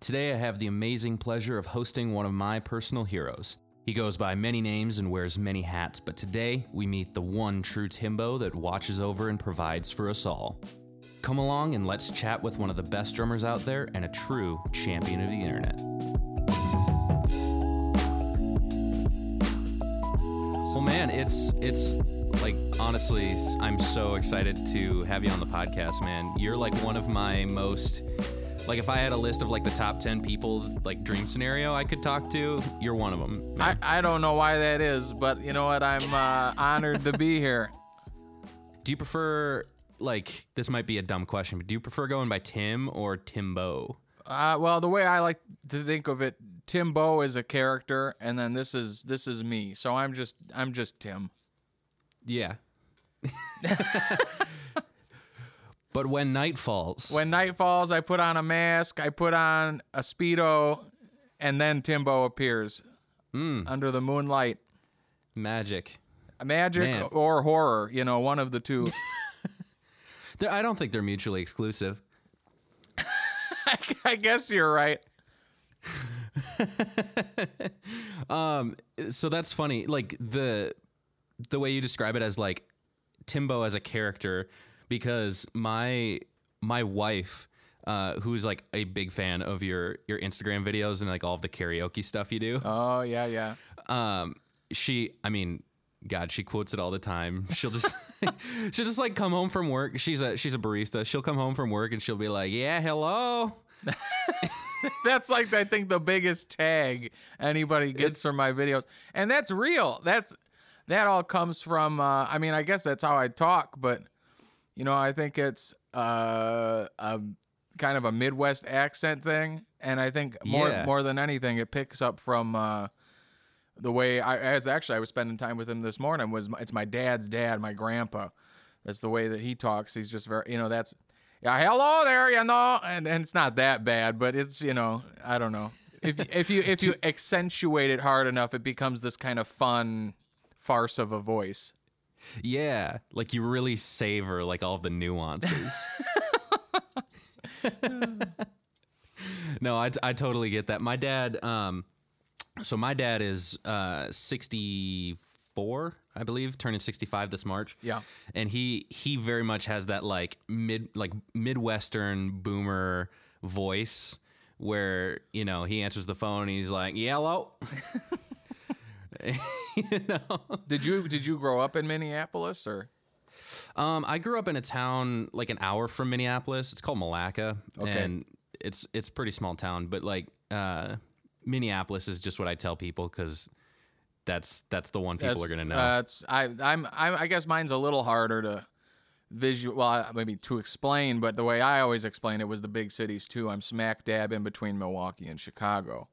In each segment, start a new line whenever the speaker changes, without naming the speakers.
Today I have the amazing pleasure of hosting one of my personal heroes. He goes by many names and wears many hats, but today we meet the one true Timbo that watches over and provides for us all. Come along and let's chat with one of the best drummers out there and a true champion of the internet. Well, man, it's it's like honestly, I'm so excited to have you on the podcast, man. You're like one of my most like if I had a list of like the top 10 people like dream scenario I could talk to, you're one of them.
I, I don't know why that is, but you know what? I'm uh, honored to be here.
Do you prefer like this might be a dumb question, but do you prefer going by Tim or Timbo?
Uh, well, the way I like to think of it, Timbo is a character, and then this is this is me. So I'm just I'm just Tim.
Yeah. but when night falls,
When night falls, I put on a mask, I put on a speedo, and then Timbo appears hmm. under the moonlight.
magic.
Magic
Man.
or horror, you know, one of the two.
They're- I don't think they're mutually exclusive.
I guess you're right.
Um, so that's funny. Like the the way you describe it as like Timbo as a character, because my my wife, uh, who's like a big fan of your your Instagram videos and like all of the karaoke stuff you do,
Oh yeah, yeah.
um, she, I mean, God, she quotes it all the time. She'll just she'll just like come home from work. She's a she's a barista. She'll come home from work and she'll be like, "Yeah, hello."
That's like I think the biggest tag anybody gets from my videos, and that's real. That's that all comes from. Uh, I mean, I guess that's how I talk, but you know, I think it's uh, a kind of a Midwest accent thing, and I think more
Yeah.
more than anything, it picks up from. Uh, the way I as actually I was spending time with him this morning was my, it's my dad's dad, my grandpa. That's the way that he talks. He's just very, you know, that's yeah, hello there, you know, and and it's not that bad, but it's you know, I don't know. If if you if you accentuate it hard enough, it becomes this kind of fun farce of a voice.
Yeah, like you really savor like all the nuances. no, I, I totally get that. My dad, um, so my dad is uh, 64, I believe, turning 65 this March.
Yeah.
and he he very much has that like mid like midwestern boomer voice where you know he answers the phone and he's like yellow. you know.
Did you did you grow up in Minneapolis or?
Um, I grew up in a town like an hour from Minneapolis. It's called Malacca,
Okay.
and it's it's a pretty small town. But like uh, Minneapolis is just what I tell people because that's that's the one people are gonna know.
Uh, I, I'm, I'm, I guess mine's a little harder to visual, well, maybe to explain, but the way I always explain it was the big cities too. I'm smack dab in between Milwaukee and Chicago,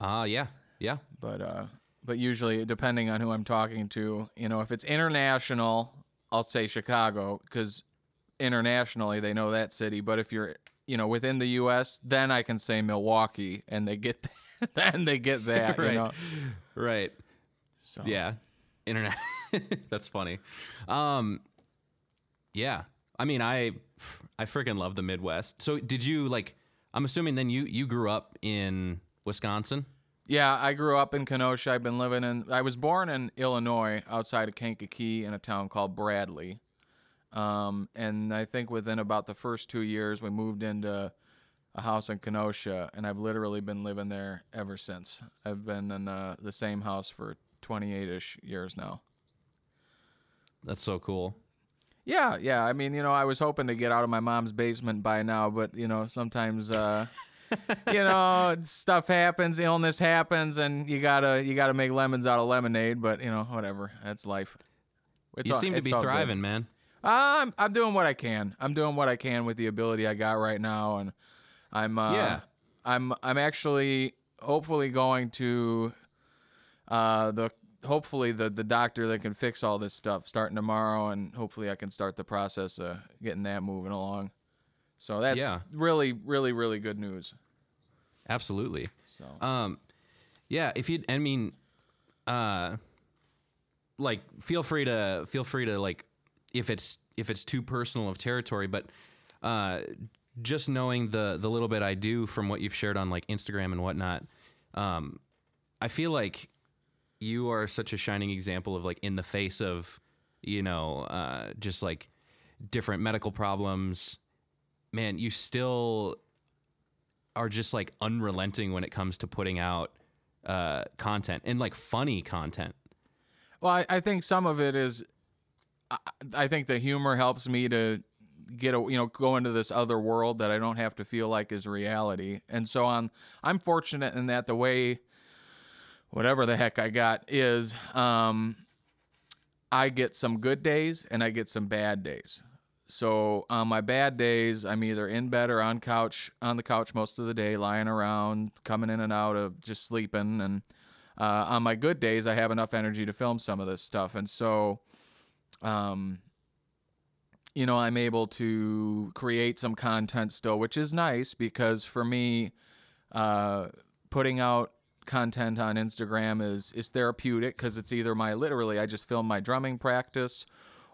Ah, yeah, yeah,
but, uh, but usually depending on who I'm talking to, you know, if it's international, I'll say Chicago because internationally they know that city. But if you're, you know, within the U.S., then I can say Milwaukee, and they get, that, then they get that,
right,
you know.
right.
So.
Yeah, internet. That's funny. Um, yeah. I mean, I I freaking love the Midwest. So, did you like? I'm assuming then you you grew up in Wisconsin.
Yeah, I grew up in Kenosha. I've been living in. I was born in Illinois, outside of Kankakee, in a town called Bradley. Um, and I think within about the first two years, we moved into a house in Kenosha, and I've literally been living there ever since. I've been in uh, the same house for 28ish years now.
That's so cool.
Yeah, yeah. I mean, you know, I was hoping to get out of my mom's basement by now, but you know, sometimes, uh, you know, stuff happens, illness happens, and you gotta you gotta make lemons out of lemonade. But you know, whatever. That's life. It's
you
all-
seem to be
all good.
thriving, man.
I'm I'm doing what I can. I'm doing what I can with the ability I got right now, and I'm uh,
Yeah.
I'm I'm actually hopefully going to uh the hopefully the the doctor that can fix all this stuff starting tomorrow, and hopefully I can start the process of getting that moving along. So that's
Yeah.
really really really good news.
Absolutely.
So
Um, yeah. If you, I mean, uh, like, feel free to feel free to like, if it's if it's too personal of territory, but uh, just knowing the the little bit I do from what you've shared on like Instagram and whatnot, um, I feel like you are such a shining example of like in the face of, you know, uh, just like different medical problems. Man, you still are just like unrelenting when it comes to putting out uh, content and like funny content.
Well, I, I think some of it is, I, I think the humor helps me to get a you know go into this other world that I don't have to feel like is reality, and so on. I'm fortunate in that the way, whatever the heck I got is, um, I get some good days and I get some bad days. So on my bad days, I'm either in bed or on couch on the couch most of the day, lying around, coming in and out of just sleeping, and uh, on my good days, I have enough energy to film some of this stuff, and so, um, you know, I'm able to create some content still, which is nice because for me, uh, putting out content on Instagram is is therapeutic because it's either my literally I just film my drumming practice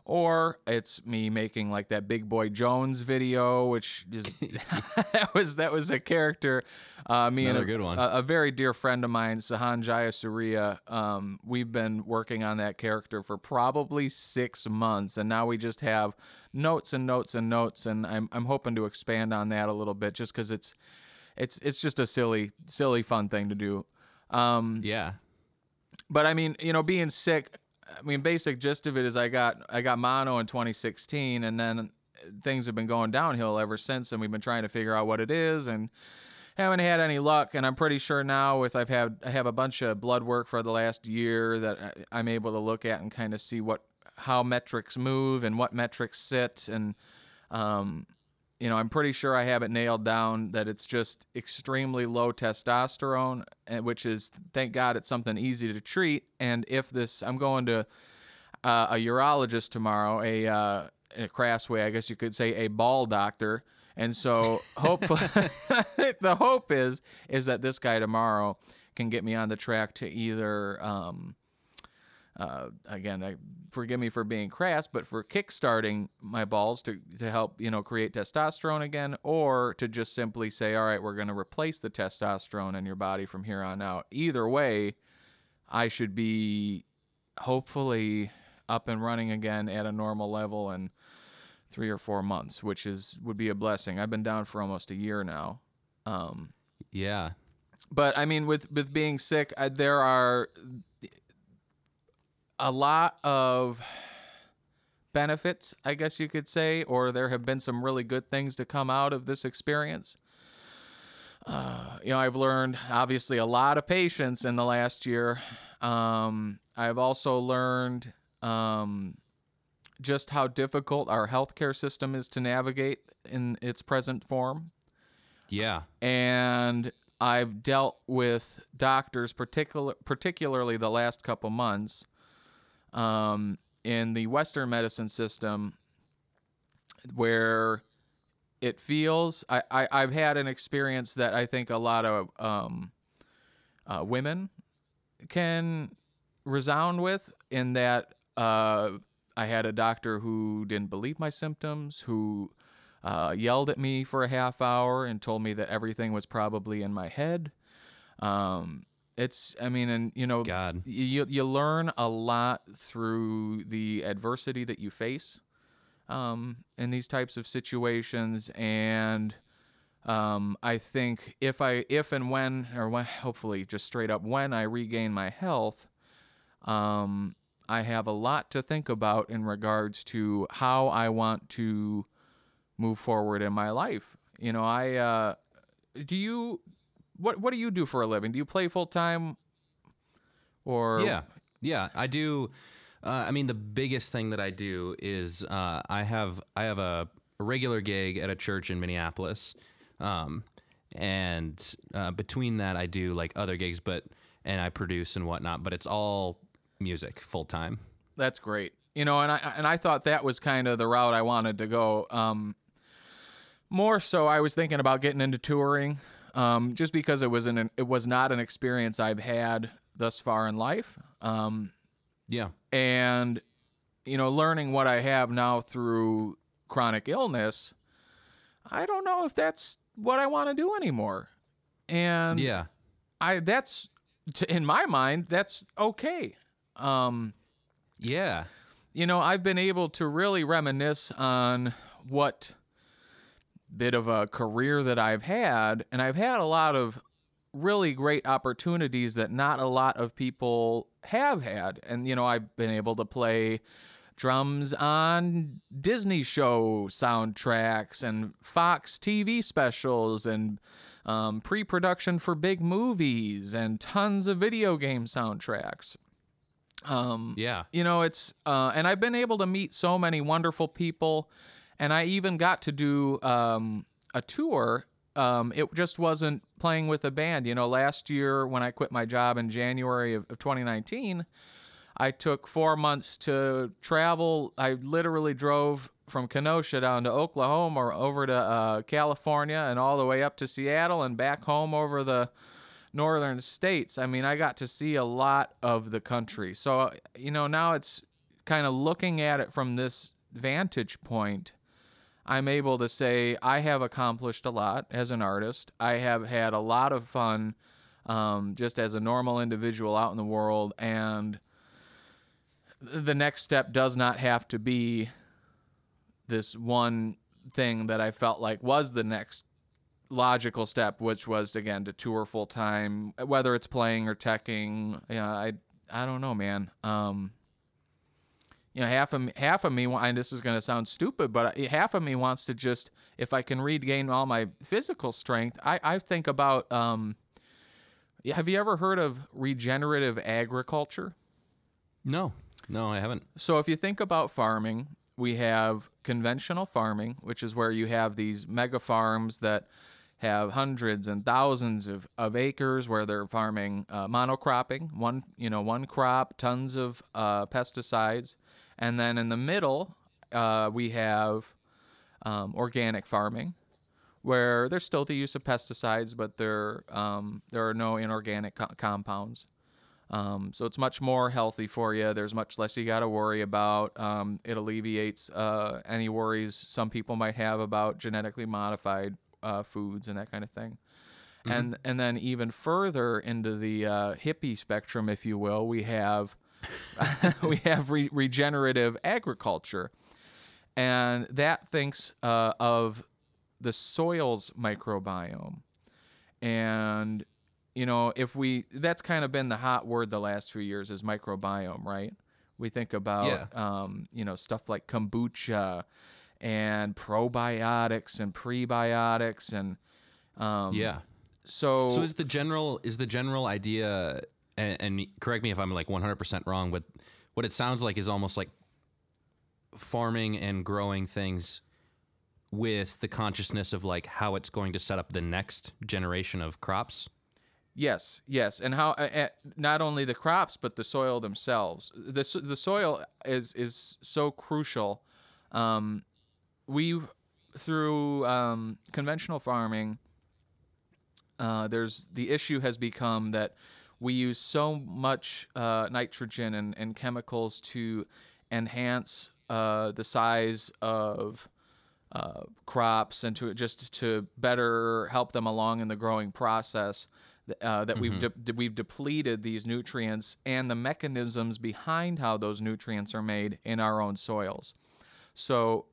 or it's me making like that big boy jones video which is that was that was a character uh, me
Another
and a,
good one.
A, a very dear friend of mine sahan jayasuriya um, we've been working on that character for probably six months and now we just have notes and notes and notes and i'm, I'm hoping to expand on that a little bit just because it's it's it's just a silly silly fun thing to do um,
Yeah.
but I mean, you know, being sick. I mean, basic gist of it is I got I got mono in 2016, and then things have been going downhill ever since, and we've been trying to figure out what it is, and haven't had any luck. And I'm pretty sure now, with I've had I have a bunch of blood work for the last year that I'm able to look at and kind of see what how metrics move and what metrics sit, and um, you know, I'm pretty sure I have it nailed down that it's just extremely low testosterone, and which is thank God it's something easy to treat. And if this, I'm going to uh, a urologist tomorrow, a uh, in a crass way, I guess you could say, a ball doctor. And so, hopefully, the hope is is that this guy tomorrow can get me on the track to either. Um, uh, again, I, forgive me for being crass, but for kickstarting my balls to, to help, you know, create testosterone again, or to just simply say, all right, we're going to replace the testosterone in your body from here on out. Either way, I should be hopefully up and running again at a normal level in three or four months, which is would be a blessing. I've been down for almost a year now. Um,
Yeah.
but I mean, with with being sick, I, there are a lot of benefits, I guess you could say, or there have been some really good things to come out of this experience. Uh, you know, I've learned obviously a lot of patience in the last year. Um, I've also learned um, just how difficult our healthcare system is to navigate in its present form
Yeah.
and I've dealt with doctors, particular, particularly the last couple months, um, in the Western medicine system, where it feels. I, I I've had an experience that I think a lot of um, uh, women can resound with, in that uh, I had a doctor who didn't believe my symptoms, who uh, yelled at me for a half hour and told me that everything was probably in my head. Um, it's, I mean, and you know,
God.
you you learn a lot through the adversity that you face um, in these types of situations, and um, I think if I if and when or when hopefully just straight up when I regain my health, um, I have a lot to think about in regards to how I want to move forward in my life. You know, I uh, do you what what do you do for a living? Do you play full time? Or
Yeah, yeah, I do. Uh, I mean, the biggest thing that I do is uh, I have I have a, a regular gig at a church in Minneapolis, um, and uh, between that I do like other gigs, but and I produce and whatnot. But it's all music full time.
That's great. You know, and I and I thought that was kind of the route I wanted to go. Um, more so, I was thinking about getting into touring, um, just because it was an it was not an experience I've had thus far in life. Um,
Yeah,
and you know learning what i have now through chronic illness I don't know if that's what I want to do anymore. And
Yeah.
I that's to, in my mind that's okay. Um,
Yeah.
you know, I've been able to really reminisce on what bit of a career that I've had, and I've had a lot of really great opportunities that not a lot of people have had. And, you know, I've been able to play drums on Disney show soundtracks and Fox TV specials and um, pre production for big movies and tons of video game soundtracks. Um,
Yeah.
you know it's uh, and i've been able to meet so many wonderful people and i even got to do um, a tour um, it just wasn't playing with a band you know last year when i quit my job in january of, of 2019 i took four months to travel i literally drove from kenosha down to oklahoma or over to uh, california and all the way up to seattle and back home over the northern states. I mean, I got to see a lot of the country. So, you know, now it's kind of looking at it from this vantage point. I'm able to say I have accomplished a lot as an artist. I have had a lot of fun um, just as a normal individual out in the world. And the next step does not have to be this one thing that I felt like was the next logical step, which was again to tour full time, whether it's playing or teching. Yeah, I I don't know, man. Um, you know, half of me, half of me, and this is gonna sound stupid, but half of me wants to just, if I can regain all my physical strength, I I think about. Um, have you ever heard of regenerative agriculture?
No. No, I haven't.
So if you think about farming, we have conventional farming, which is where you have these mega farms that have hundreds and thousands of, of acres where they're farming uh, monocropping, one you know one crop, tons of uh, pesticides, and then in the middle uh, we have um, organic farming, where there's still the use of pesticides, but there um, there are no inorganic co- compounds. Um, so it's much more healthy for you. There's much less you got to worry about. Um, it alleviates uh, any worries some people might have about genetically modified uh, foods and that kind of thing. And and then even further into the uh, hippie spectrum, if you will, we have we have re- regenerative agriculture, and that thinks uh, of the soil's microbiome, and you know, if we that's kind of been the hot word the last few years is microbiome, right? We think about
Yeah.
um, you know, stuff like kombucha and probiotics and prebiotics and um
Yeah.
so,
So is the general is the general idea and, and correct me if I'm like 100% wrong, but what it sounds like is almost like farming and growing things with the consciousness of like how it's going to set up the next generation of crops.
Yes, yes, and how uh, not only the crops but the soil themselves. The the soil is is so crucial. Um, we through um, conventional farming, uh, there's the issue has become that we use so much uh, nitrogen and, and chemicals to enhance uh, the size of uh, crops and to just to better help them along in the growing process uh, that we've de- de- we've depleted these nutrients and the mechanisms behind how those nutrients are made in our own soils. So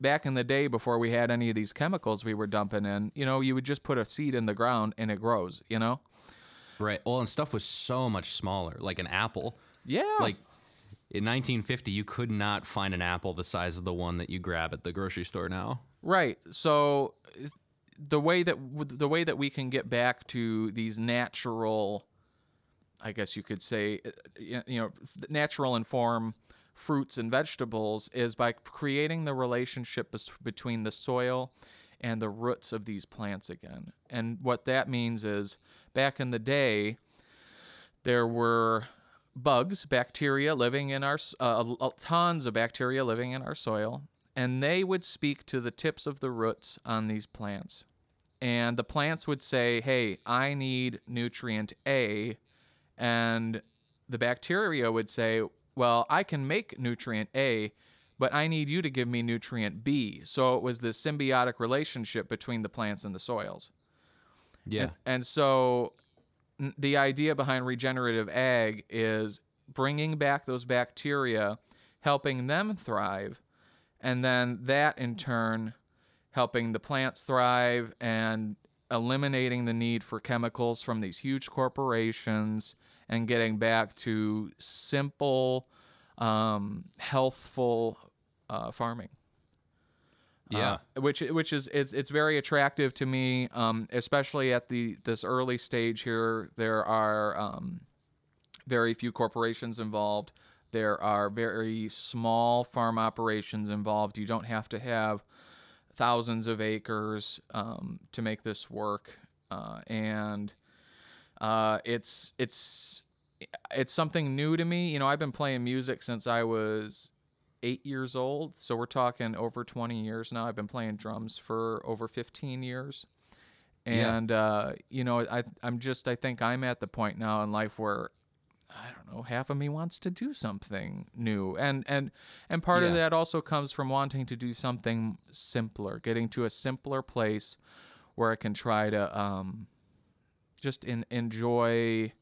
back in the day before we had any of these chemicals we were dumping in, you know, you would just put a seed in the ground and it grows, you know?
Right. Well, and stuff was so much smaller, like an apple.
Yeah.
Like in 1950, you could not find an apple the size of the one that you grab at the grocery store now.
Right. So the way that the way that we can get back to these natural, I guess you could say, uh, you know, natural and form fruits and vegetables is by creating the relationship between the soil and the roots of these plants again. And what that means is, back in the day, there were bugs, bacteria living in our uh, tons of bacteria living in our soil, and they would speak to the tips of the roots on these plants. And the plants would say, "Hey, I need nutrient A," and the bacteria would say, "Well, I can make nutrient A, but I need you to give me nutrient B. So it was this symbiotic relationship between the plants and the soils.
Yeah.
And, and so the idea behind regenerative ag is bringing back those bacteria, helping them thrive, and then that in turn helping the plants thrive and eliminating the need for chemicals from these huge corporations and getting back to simple, um, healthful uh, farming.
yeah.
Uh, which which is it's it's very attractive to me, um, especially at the this early stage here. There are um, very few corporations involved. There are very small farm operations involved. You don't have to have thousands of acres um, to make this work, uh, and uh, it's it's it's something new to me. You know, I've been playing music since I was eight years old, so we're talking over 20 years now. I've been playing drums for over 15 years,
Yeah.
and uh, you know, I I'm just I think I'm at the point now in life where I don't know, half of me wants to do something new. And and and part of that also comes from wanting to do something simpler, getting to a simpler place where I can try to um just in, enjoy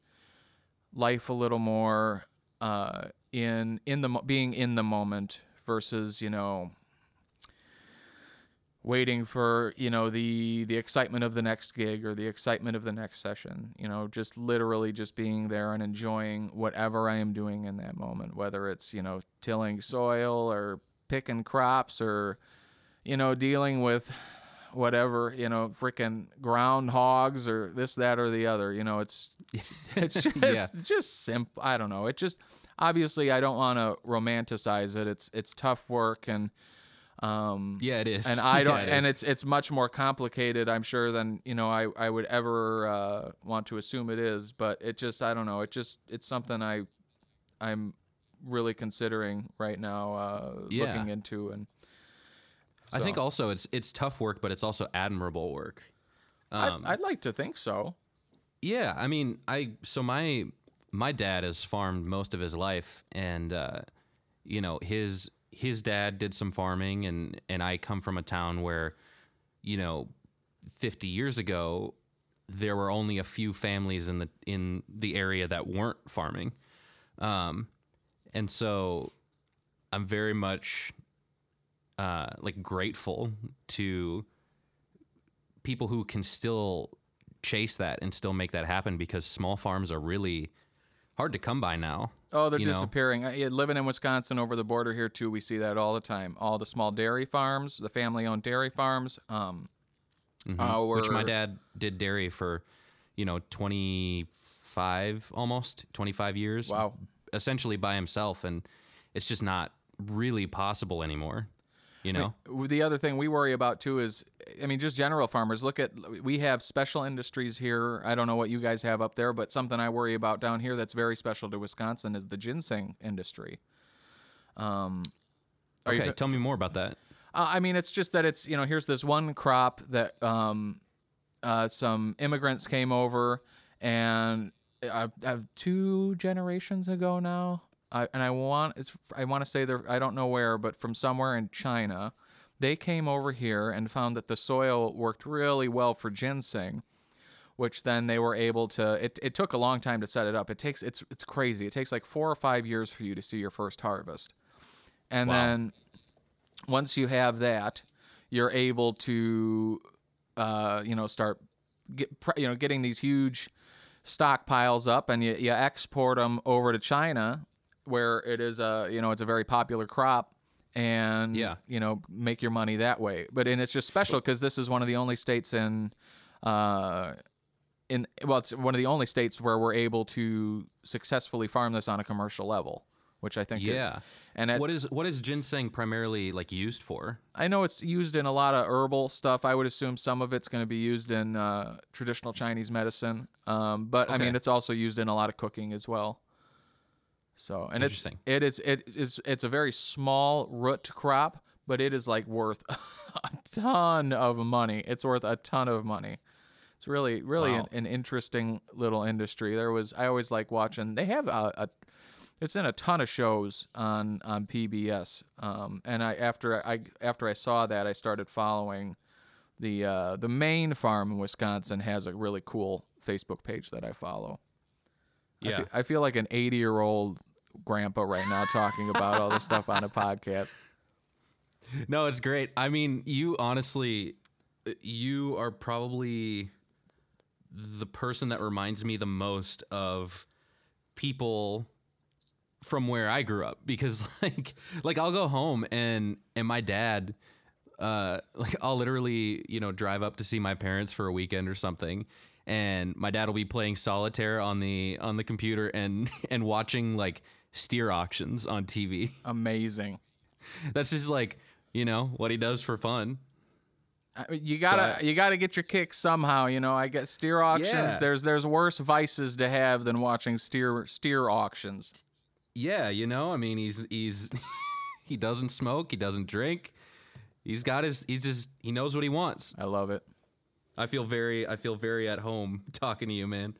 life a little more uh in in the being in the moment versus, you know, waiting for you know the the excitement of the next gig or the excitement of the next session you know just literally just being there and enjoying whatever i am doing in that moment whether it's you know tilling soil or picking crops or you know dealing with whatever you know freaking groundhogs or this that or the other you know it's it's just
Yeah.
just simple i don't know it just obviously i don't want to romanticize it it's it's tough work and um
Yeah, it is.
and I don't,
Yeah, it
and
is.
it's it's much more complicated, I'm sure, than you know I I would ever uh, want to assume it is. But it just I don't know. It just it's something I I'm really considering right now, uh,
Yeah.
looking into, and
I think also it's it's tough work, but it's also admirable work. Um,
I'd, I'd like to think so.
Yeah, I mean, I so my my dad has farmed most of his life, and uh, you know his his dad did some farming, and and I come from a town where, you know, fifty years ago, there were only a few families in the in the area that weren't farming, um, and so I'm very much uh, like grateful to people who can still chase that and still make that happen because small farms are really hard to come by now.
Oh, they're disappearing. Uh, yeah, living in Wisconsin over the border here too, we see that all the time. All the small dairy farms, the family-owned dairy farms. Um, uh,
Which my dad did dairy for, you know, 25 almost 25 years.
Wow.
Essentially by himself and it's just not really possible anymore, you know?
The other thing we worry about too is, I mean, just general farmers. Look at we have special industries here. I don't know what you guys have up there, but something I worry about down here that's very special to Wisconsin is the ginseng industry. Um, you
okay,
fa-
tell me more about that.
uh, I mean, it's just that it's you know here's this one crop that um, uh, some immigrants came over and uh, uh, two generations ago now. I, and I want it's I want to say they're I don't know where, but from somewhere in China, they came over here and found that the soil worked really well for ginseng, which then they were able to. It, it took a long time to set it up. It takes it's it's crazy. It takes like four or five years for you to see your first harvest, and
Wow.
then once you have that, you're able to, uh, you know, start get you know getting these huge stockpiles up, and you, you export them over to China, where it is a you know it's a very popular crop, and
Yeah.
you know make your money that way. But and it's just special because this is one of the only states in. Uh, in well, it's one of the only states where we're able to successfully farm this on a commercial level, which I think,
Yeah.
and it,
What is what is ginseng primarily like used for?
I know it's used in a lot of herbal stuff. I would assume some of it's going to be used in uh, traditional Chinese medicine, um, but I mean it's also used in a lot of cooking as well. So, and it's
Interesting.
it is it is it's a very small root crop, but it is like worth a ton of money. It's worth a ton of money. It's really really
Wow.
an, an interesting little industry. There was I always like watching. They have a, a it's in a ton of shows on on PBS. Um, and I after I after I saw that, I started following the uh, the main farm in Wisconsin has a really cool Facebook page that I follow. I
Yeah.
fe- I feel like an 80 year old grandpa right now talking about all this stuff on a podcast.
No, it's great. I mean, you honestly, you are probably the person that reminds me the most of people from where I grew up because like like I'll go home and and my dad uh like I'll literally, you know, drive up to see my parents for a weekend or something and my dad will be playing solitaire on the on the computer and and watching like steer auctions on TV.
Amazing.
That's just like, you know, what he does for fun.
I mean, You gotta
I-
you gotta get your kicks somehow. You know, I get steer auctions.
Yeah.
There's there's worse vices to have than watching steer steer auctions.
Yeah, you know, I mean, he's he's he doesn't smoke, he doesn't drink. He's got his he's just he knows what he wants.
I love it.
I feel very I feel very at home talking to you, man.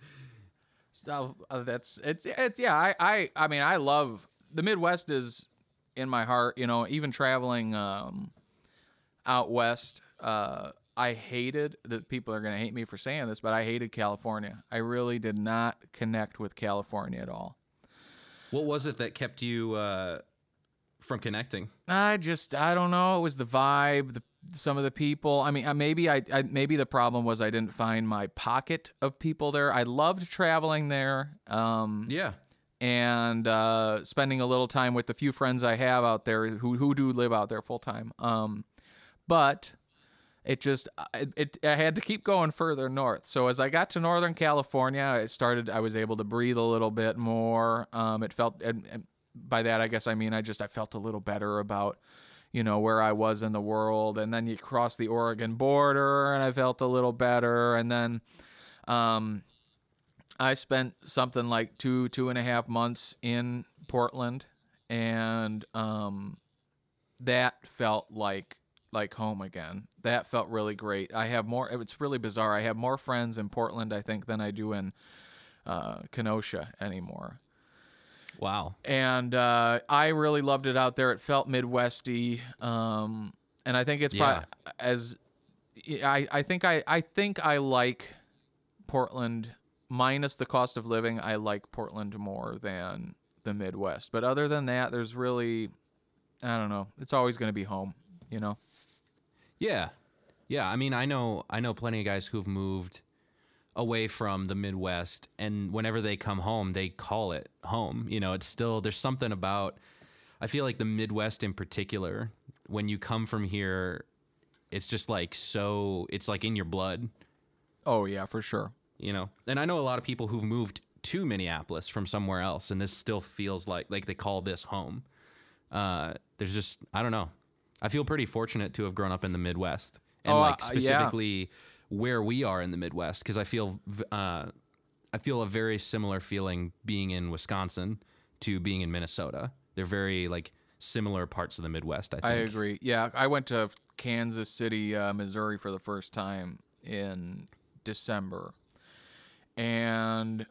So uh, that's it's it's yeah. I I I mean I love the Midwest is in my heart. You know, even traveling um, out west. Uh, I hated that people are gonna hate me for saying this, but I hated California. I really did not connect with California at all.
What was it that kept you uh from connecting?
I just I don't know. It was the vibe, the some of the people. I mean, uh, maybe I, I maybe the problem was I didn't find my pocket of people there. I loved traveling there. Um,
Yeah.
and uh, spending a little time with the few friends I have out there who who do live out there full time. Um, but it just it, it I had to keep going further north. So as I got to Northern California, I started I was able to breathe a little bit more. Um, it felt and, and by that I guess I mean I just I felt a little better about you know where I was in the world. And then you cross the Oregon border, and I felt a little better. And then um, I spent something like two two and a half months in Portland, and um, that felt like like home again. That felt really great. I have more. It's really bizarre. I have more friends in Portland, I think, than I do in uh, Kenosha anymore
Wow.
and uh, I really loved it out there. It felt Midwesty, um, and I think it's
Yeah.
probably as I, I think I, I think I like Portland minus the cost of living. I like Portland more than the Midwest, but other than that, there's really I don't know. It's always going to be home, you know.
Yeah. Yeah, I mean, I know I know plenty of guys who've moved away from the Midwest and whenever they come home, they call it home. You know, it's still there's something about I feel like the Midwest in particular, when you come from here, it's just like so it's like in your blood,
Oh yeah, for sure.
you know. And I know a lot of people who've moved to Minneapolis from somewhere else and this still feels like like they call this home. Uh there's just I don't know. I feel pretty fortunate to have grown up in the Midwest and
Oh,
like
uh, yeah.
Where we are in the Midwest because I feel uh, I feel a very similar feeling being in Wisconsin to being in Minnesota. They're very like similar parts of the Midwest. I think.
I agree. Yeah, I went to Kansas City, uh, Missouri for the first time in December, and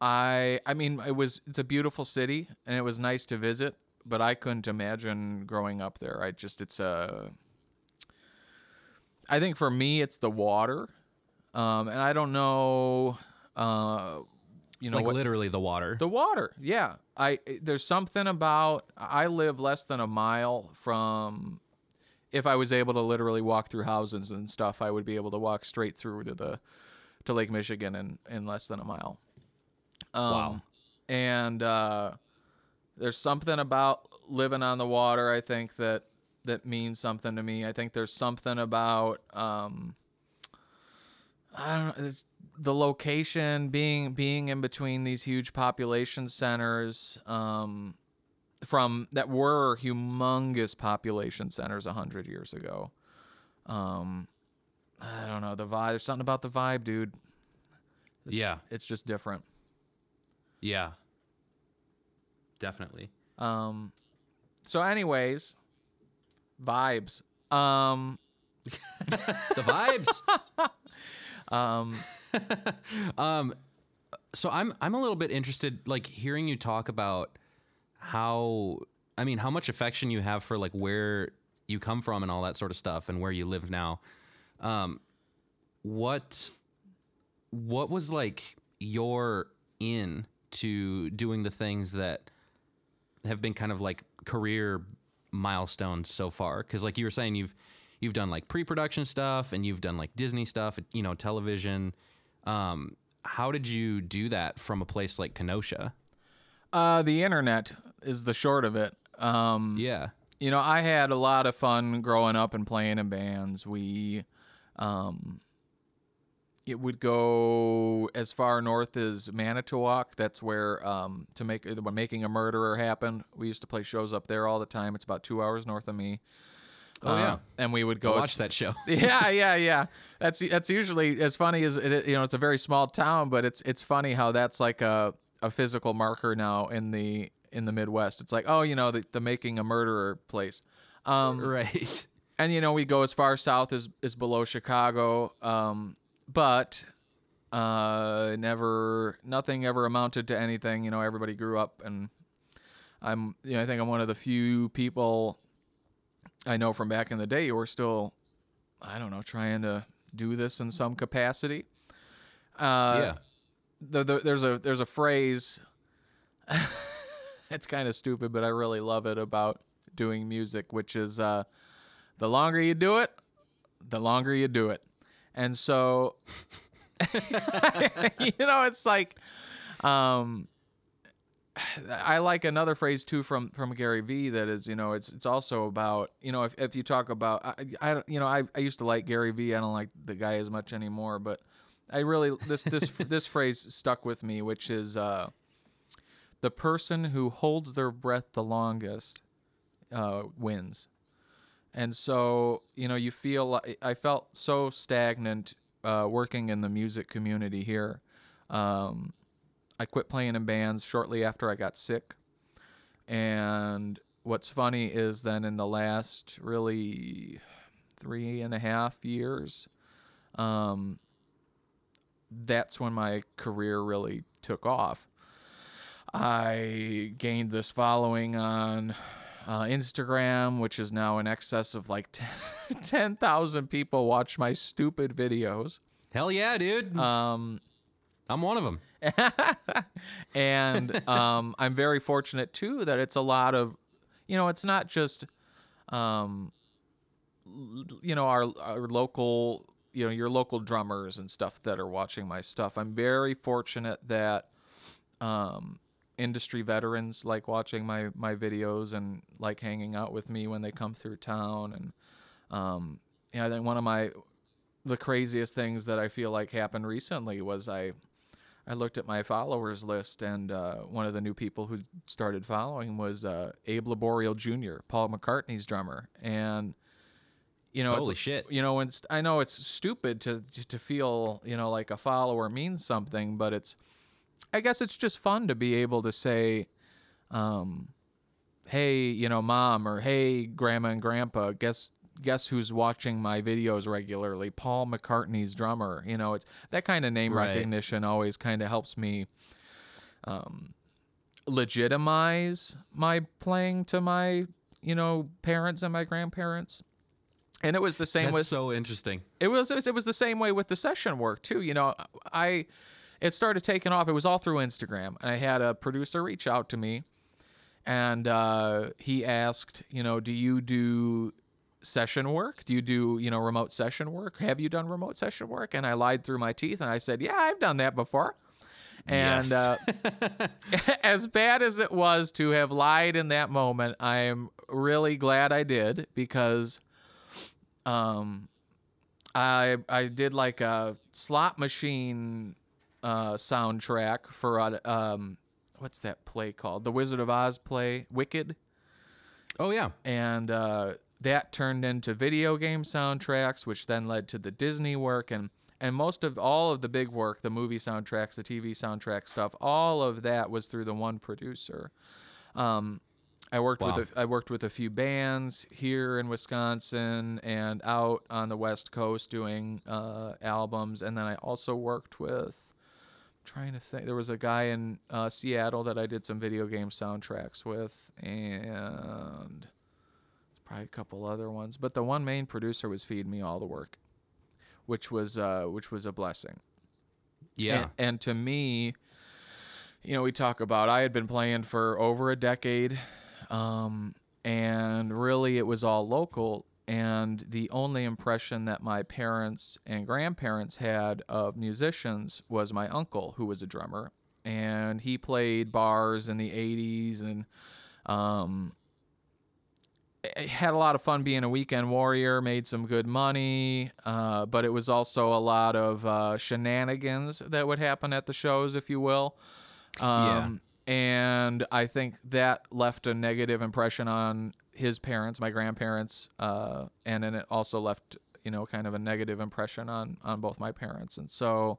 I, I mean, it was it's a beautiful city and it was nice to visit, but I couldn't imagine growing up there. I just it's a. I think for me it's the water, um, and I don't know, uh, you know
like
what
literally the water.
the water, yeah. I there's something about I live less than a mile from. If I was able to literally walk through houses and stuff, I would be able to walk straight through to the to Lake Michigan in in less than a mile. Um,
Wow.
And uh, there's something about living on the water. I think that that means something to me. I think there's something about um, I don't know. It's the location being being in between these huge population centers um, from that were humongous population centers a hundred years ago. Um, I don't know the vibe. There's something about the vibe, dude. It's,
Yeah.
it's just different.
yeah, definitely.
Um, so, anyways, vibes. Um,
The vibes.
um,
um, So I'm I'm a little bit interested, like hearing you talk about how I mean how much affection you have for like where you come from and all that sort of stuff and where you live now. Um, what what was like your in to doing the things that have been kind of like career milestones so far? Because like you were saying, you've you've done like pre-production stuff and you've done like Disney stuff, you know, television. Um, how did you do that from a place like Kenosha?
Uh, the internet is the short of it. Um,
Yeah.
you know, I had a lot of fun growing up and playing in bands. We, um, it would go as far north as Manitowoc. That's where um, to make when making a murderer happened. We used to play shows up there all the time. It's about two hours north of me.
Oh, yeah.
and we would
Go
go.
watch
as-
that show.
yeah, yeah, yeah. That's that's usually as funny as it. You know, it's a very small town, but it's it's funny how that's like a a physical marker now in the in the Midwest. It's like, oh, you know, the, the making a murderer place. Um,
right.
and you know, we go as far south as as below Chicago. Um, but uh, never nothing ever amounted to anything. You know, everybody grew up, and I'm you know, I think I'm one of the few people I know from back in the day who are still, I don't know, trying to do this in some capacity. Uh,
yeah.
the, the, there's a there's a phrase. it's kind of stupid, but I really love it about doing music, which is uh, the longer you do it, the longer you do it, and so you know it's like. Um, I like another phrase too from from Gary Vee that is you know it's it's also about you know if, if you talk about I, I you know I, I used to like Gary Vee I don't like the guy as much anymore but I really this this this phrase stuck with me which is uh, the person who holds their breath the longest uh, wins and so you know you feel like I felt so stagnant uh, working in the music community here. Um, I quit playing in bands shortly after I got sick. And what's funny is then in the last really three and a half years, um, that's when my career really took off. I gained this following on uh, Instagram, which is now in excess of like 10,000 people watch my stupid videos.
Hell yeah, dude.
Um,
I'm one of them.
and um, I'm very fortunate too that it's a lot of, you know, it's not just, um, you know, our our local, you know, your local drummers and stuff that are watching my stuff. I'm very fortunate that, um, industry veterans like watching my my videos and like hanging out with me when they come through town and, um, yeah, I think one of my the craziest things that I feel like happened recently was I I looked at my followers list, and uh, one of the new people who started following was uh, Abe Laboriel Jr., Paul McCartney's drummer, and you know,
Holy shit.
you know, it's, I know it's stupid to to feel you know like a follower means something, but it's, I guess it's just fun to be able to say, um, hey, you know, mom, or hey, grandma and grandpa, guess guess who's watching my videos regularly? Paul McCartney's drummer. You know, it's that kind of name
Right.
recognition always kind of helps me um, legitimize my playing to my you know parents and my grandparents. And it was the same
That's
with
so interesting.
it was it was- it was the same way with the session work too. You know, I it started taking off. It was all through Instagram, I had a producer reach out to me, and uh, he asked, you know, do you do session work? Do you do you know remote session work? Have you done remote session work? And I lied through my teeth, and I said, yeah, I've done that before. And
Yes.
uh, as bad as it was to have lied in that moment, I am really glad I did because um I I did like a slot machine uh soundtrack for a um what's that play called? The Wizard of Oz play, Wicked,
Oh yeah.
and uh that turned into video game soundtracks which then led to the Disney work and and most of all of the big work, the movie soundtracks, the TV soundtrack stuff, all of that was through the one producer. Um I worked
Wow.
with a, I worked with a few bands here in Wisconsin and out on the West Coast doing uh, albums, and then I also worked with trying to think. There was a guy in uh, Seattle that I did some video game soundtracks with, and probably a couple other ones. But the one main producer was feeding me all the work, which was uh, which was a blessing.
Yeah.
And, and to me, you know, we talk about I had been playing for over a decade, um, and really it was all local. And the only impression that my parents and grandparents had of musicians was my uncle, who was a drummer, and he played bars in the '80s and um, had a lot of fun being a weekend warrior, made some good money, uh, but it was also a lot of uh, shenanigans that would happen at the shows, if you will. Um, And I think that left a negative impression on his parents, my grandparents, uh, and then it also left, you know, kind of a negative impression on on both my parents. And so,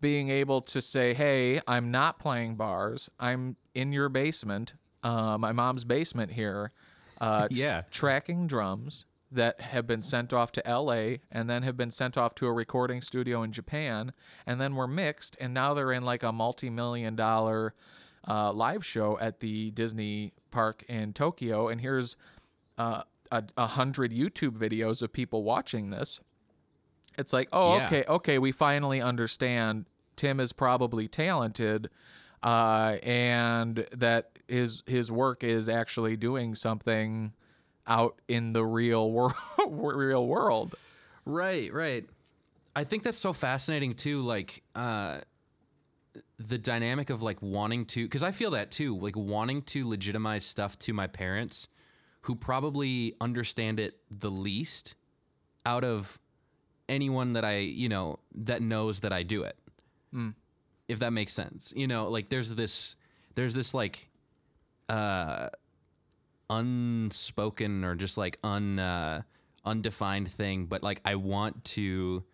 being able to say, "Hey, I'm not playing bars. I'm in your basement, uh, my mom's basement here." Uh,
Yeah.
tracking drums that have been sent off to LA and then have been sent off to a recording studio in Japan and then were mixed and now they're in like a multi-million dollar uh, live show at the Disney park in Tokyo and here's uh, a, a hundred YouTube videos of people watching this. It's like, oh,
Yeah.
okay, okay, we finally understand Tim is probably talented, uh, and that his his work is actually doing something out in the real world, real world.
Right, right. I think that's so fascinating too. Like, uh, the dynamic of like wanting to, because I feel that too, like wanting to legitimize stuff to my parents who probably understand it the least out of anyone that I, you know, that knows that I do it. If that makes sense. You know, like there's this, there's this like, uh, unspoken or just like un uh, undefined thing but like I want to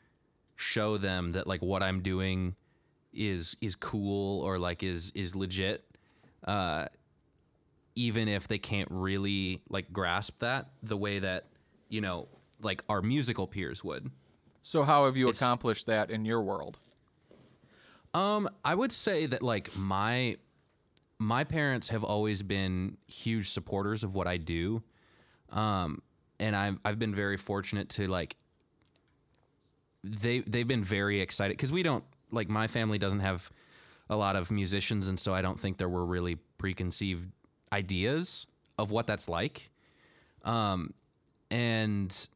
show them that like what I'm doing is is cool or like is is legit uh even if they can't really like grasp that the way that you know like our musical peers would
So how have you
It's-
accomplished that in your world?
Um, I would say that like my my parents have always been huge supporters of what I do. Um, and I've I've been very fortunate to like they they've been very excited because we don't like my family doesn't have a lot of musicians and so I don't think there were really preconceived ideas of what that's like. Um, and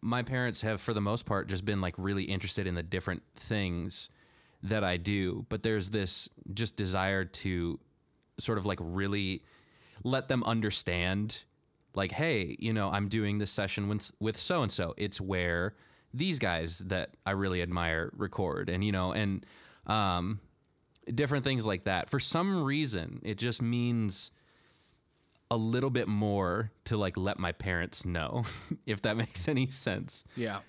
my parents have for the most part just been like really interested in the different things that I do, but there's this just desire to sort of like really let them understand like hey, you know, I'm doing this session with with so and so. It's where these guys that I really admire record and you know and um different things like that. For some reason, it just means a little bit more to like let my parents know if that makes any sense.
Yeah,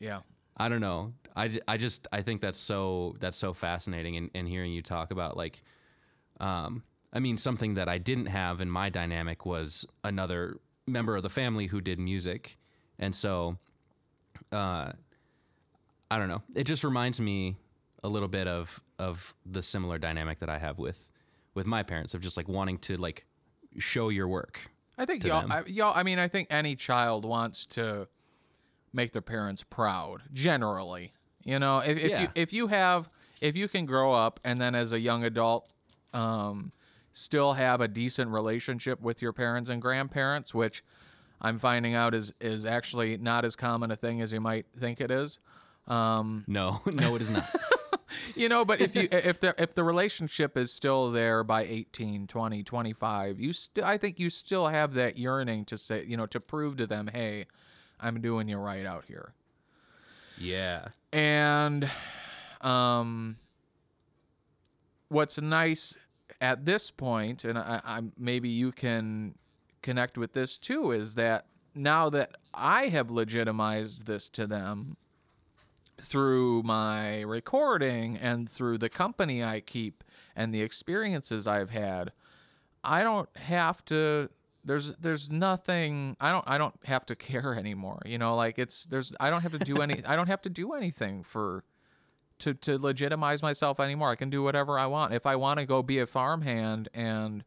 yeah.
I don't know. I, I just I think that's so that's so fascinating and, and hearing you talk about like um I mean something that I didn't have in my dynamic was another member of the family who did music. And so uh I don't know. It just reminds me a little bit of of the similar dynamic that I have with with my parents of just like wanting to like show your work.
I think y'all. I, y'all. I mean, I think any child wants to make their parents proud. Generally, you know, if, if
Yeah.
you if you have if you can grow up and then as a young adult, um, still have a decent relationship with your parents and grandparents, which I'm finding out is is actually not as common a thing as you might think it is. Um,
No, no it is not.
you know but if you if the if the relationship is still there by 18 20 25 you still i think you still have that yearning to say you know to prove to them hey i'm doing you right out here
yeah.
and um what's nice at this point and I, I maybe you can connect with this too is that now that i have legitimized this to them through my recording and through the company I keep and the experiences I've had, I don't have to there's there's nothing I don't I don't have to care anymore. You know, like it's there's I don't have to do any I don't have to do anything for to to legitimize myself anymore. I can do whatever I want. If I want to go be a farmhand and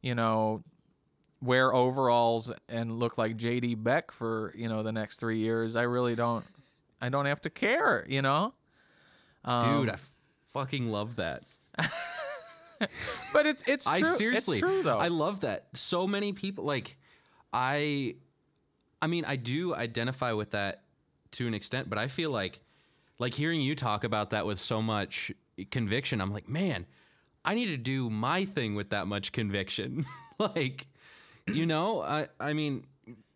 you know wear overalls and look like JD Beck for, you know, the next 3 years, I really don't I don't have to care, you know? Um,
Dude, I f- fucking love that.
but it's it's true.
I seriously,
it's true though.
I love that. So many people like, I, I mean, I do identify with that to an extent, but I feel like, like hearing you talk about that with so much conviction, I'm like, man, I need to do my thing with that much conviction. like, you know, I, I mean,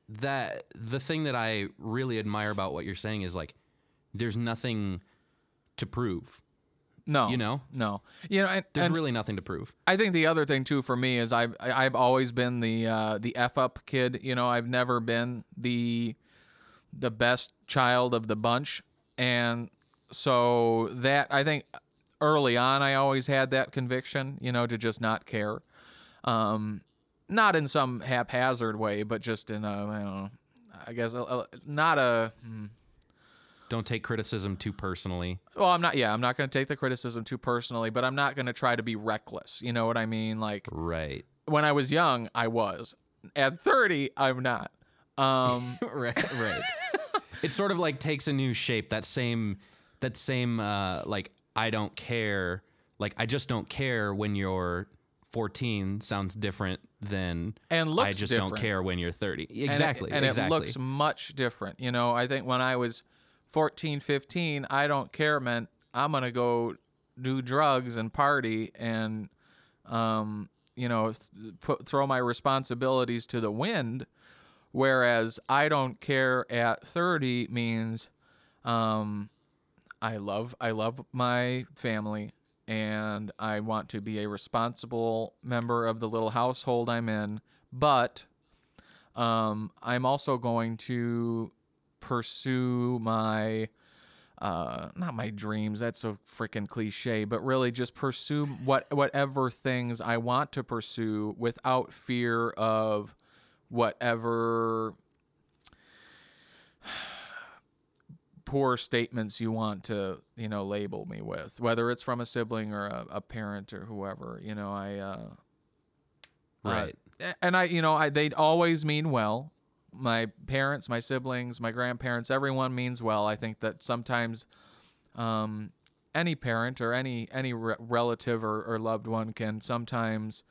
that the thing that I really admire about what you're saying is like, there's nothing to prove.
no,
you know?
no, you know, and,
There's
and
really nothing to prove.
I think the other thing too for me is I've I've always been the uh, the f up kid. You know, I've never been the the best child of the bunch, and so that I think early on I always had that conviction. You know, to just not care, um, not in some haphazard way, but just in a I don't know. I guess a, a, not a. hmm,
Don't take criticism too personally.
well, I'm not. Yeah, I'm not going to take the criticism too personally, but I'm not going to try to be reckless. You know what I mean? Like
Right.
when I was young, I was. At 30, I'm not. Um,
right right it sort of like takes a new shape that same that same uh like i don't care like i just don't care when you're 14 sounds different than
And
i
looks
just don't care when you're 30
and it-
exactly
And,
exactly
it looks much different. You know, I think when I was 14, 15, I don't care meant I'm going to go do drugs and party and, um, you know, th- put, throw my responsibilities to the wind. Whereas I don't care at 30 means, um, I love I love my family and I want to be a responsible member of the little household I'm in, but um, I'm also going to pursue my uh, not my dreams. That's a freaking cliche, but really just pursue what whatever things I want to pursue without fear of whatever poor statements you want to you know label me with whether it's from a sibling or a, a parent or whoever you know i uh
right.
uh, and i you know i they always mean well. My parents my siblings my grandparents everyone means well. I think that sometimes um any parent or any any re- relative or, or loved one can sometimes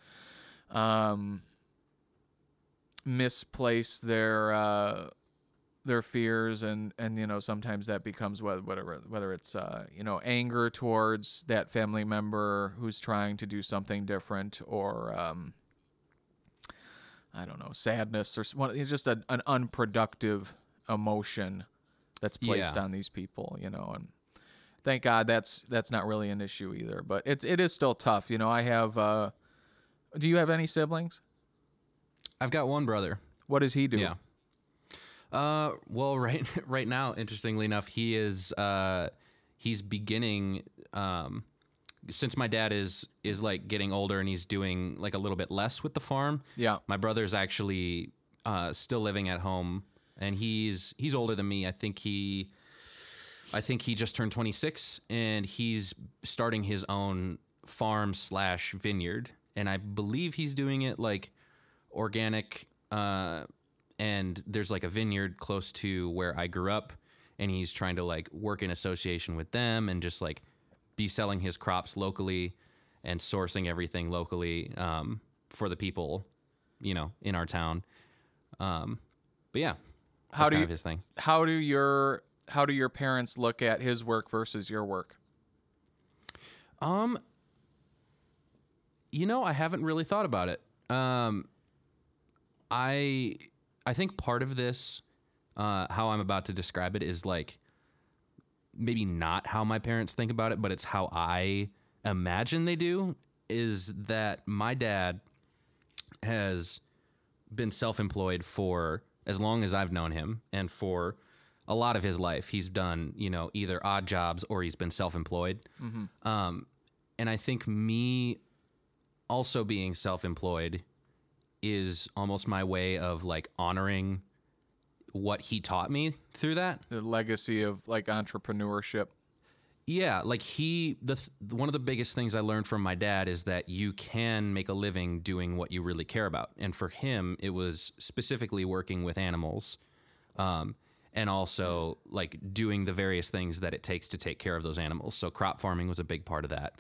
um misplace their uh their fears and and you know sometimes that becomes whether whatever whether it's uh you know anger towards that family member who's trying to do something different or um I don't know sadness or one it's just a, an unproductive emotion that's placed
Yeah.
on these people you know and thank God that's that's not really an issue either but it it is still tough you know I have uh do you have any siblings?
I've got one brother.
What does he do?
Yeah uh well right right now interestingly enough he is uh he's beginning um since my dad is is like getting older and he's doing like a little bit less with the farm
yeah
my brother's actually uh, still living at home, and he's he's older than me. I think he, I think he just turned 26, and he's starting his own farm slash vineyard, and I believe he's doing it like organic. Uh, and there's like a vineyard close to where I grew up, and he's trying to like work in association with them and just like be selling his crops locally and sourcing everything locally um, for the people, you know, in our town. Um, but yeah, that's
How do
kind
you-
of his thing.
how do your how do your parents look at his work versus your work?
Um, you know, I haven't really thought about it. Um, I I think part of this, uh, how I'm about to describe it, is like maybe not how my parents think about it, but it's how I imagine they do. Is that my dad has been self-employed for as long as I've known him, and for a lot of his life, he's done you know either odd jobs or he's been self-employed. Um, and I think me also being self-employed is almost my way of like honoring what he taught me through that.
The legacy of like entrepreneurship.
Yeah, like he the th- one of the biggest things I learned from my dad is that you can make a living doing what you really care about. And for him, it was specifically working with animals. Um and also like doing the various things that it takes to take care of those animals. So crop farming was a big part of that.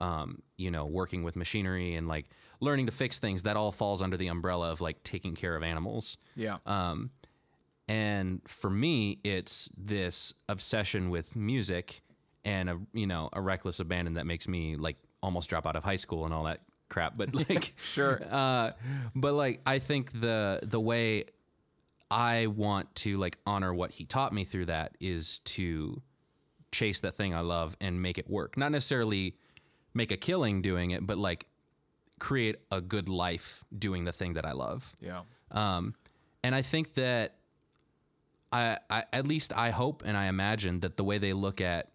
Um, you know, working with machinery and like learning to fix things that all falls under the umbrella of like taking care of animals.
Yeah.
Um, and for me, it's this obsession with music and a you know a reckless abandon that makes me like almost drop out of high school and all that crap. But like,
Sure.
uh, but like I think the the way I want to like honor what he taught me through that is to chase that thing I love and make it work. Not necessarily make a killing doing it, but like create a good life doing the thing that I love.
Yeah.
Um, and I think that I, I, at least I hope and I imagine that the way they look at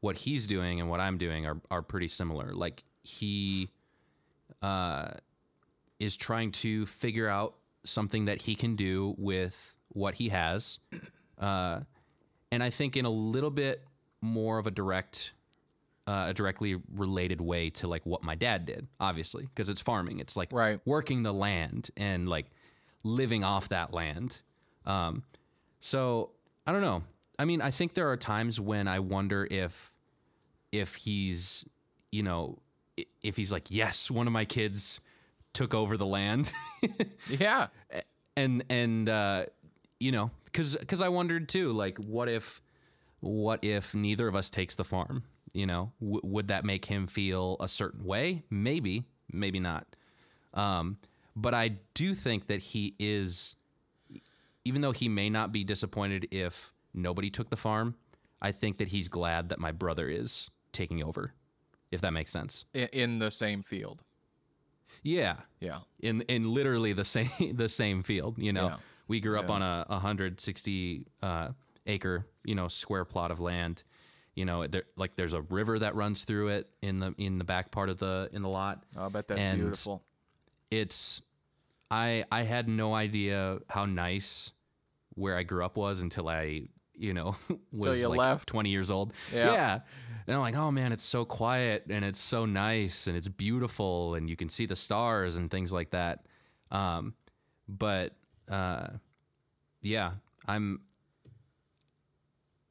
what he's doing and what I'm doing are, are pretty similar. Like he uh, is trying to figure out something that he can do with what he has. Uh, and I think in a little bit more of a direct, uh, a directly related way to like what my dad did, obviously, because it's farming. It's like
Right.
working the land and like living off that land. Um, so I don't know. I mean, I think there are times when I wonder if if he's, you know, if he's like, yes, one of my kids took over the land,
Yeah.
and and uh, you know, because because I wondered too, like, what if what if neither of us takes the farm? You know, w- would that make him feel a certain way? Maybe, maybe not. Um, but I do think that he is, even though he may not be disappointed if nobody took the farm, I think that he's glad that my brother is taking over, if that makes sense.
In, in the same field.
Yeah,
Yeah.
in in literally the same the same field. You know,
Yeah.
we grew up
Yeah.
on a 160 uh, acre you know square plot of land. You know, there, like there's a river that runs through it in the in the back part of the in the lot.
Oh, I bet that's
And
beautiful.
It's I I had no idea how nice where I grew up was until I you know was
you
like
left.
20 years old.
Yeah.
And I'm like, oh man, it's so quiet and it's so nice and it's beautiful and you can see the stars and things like that. Um, but uh, yeah, I'm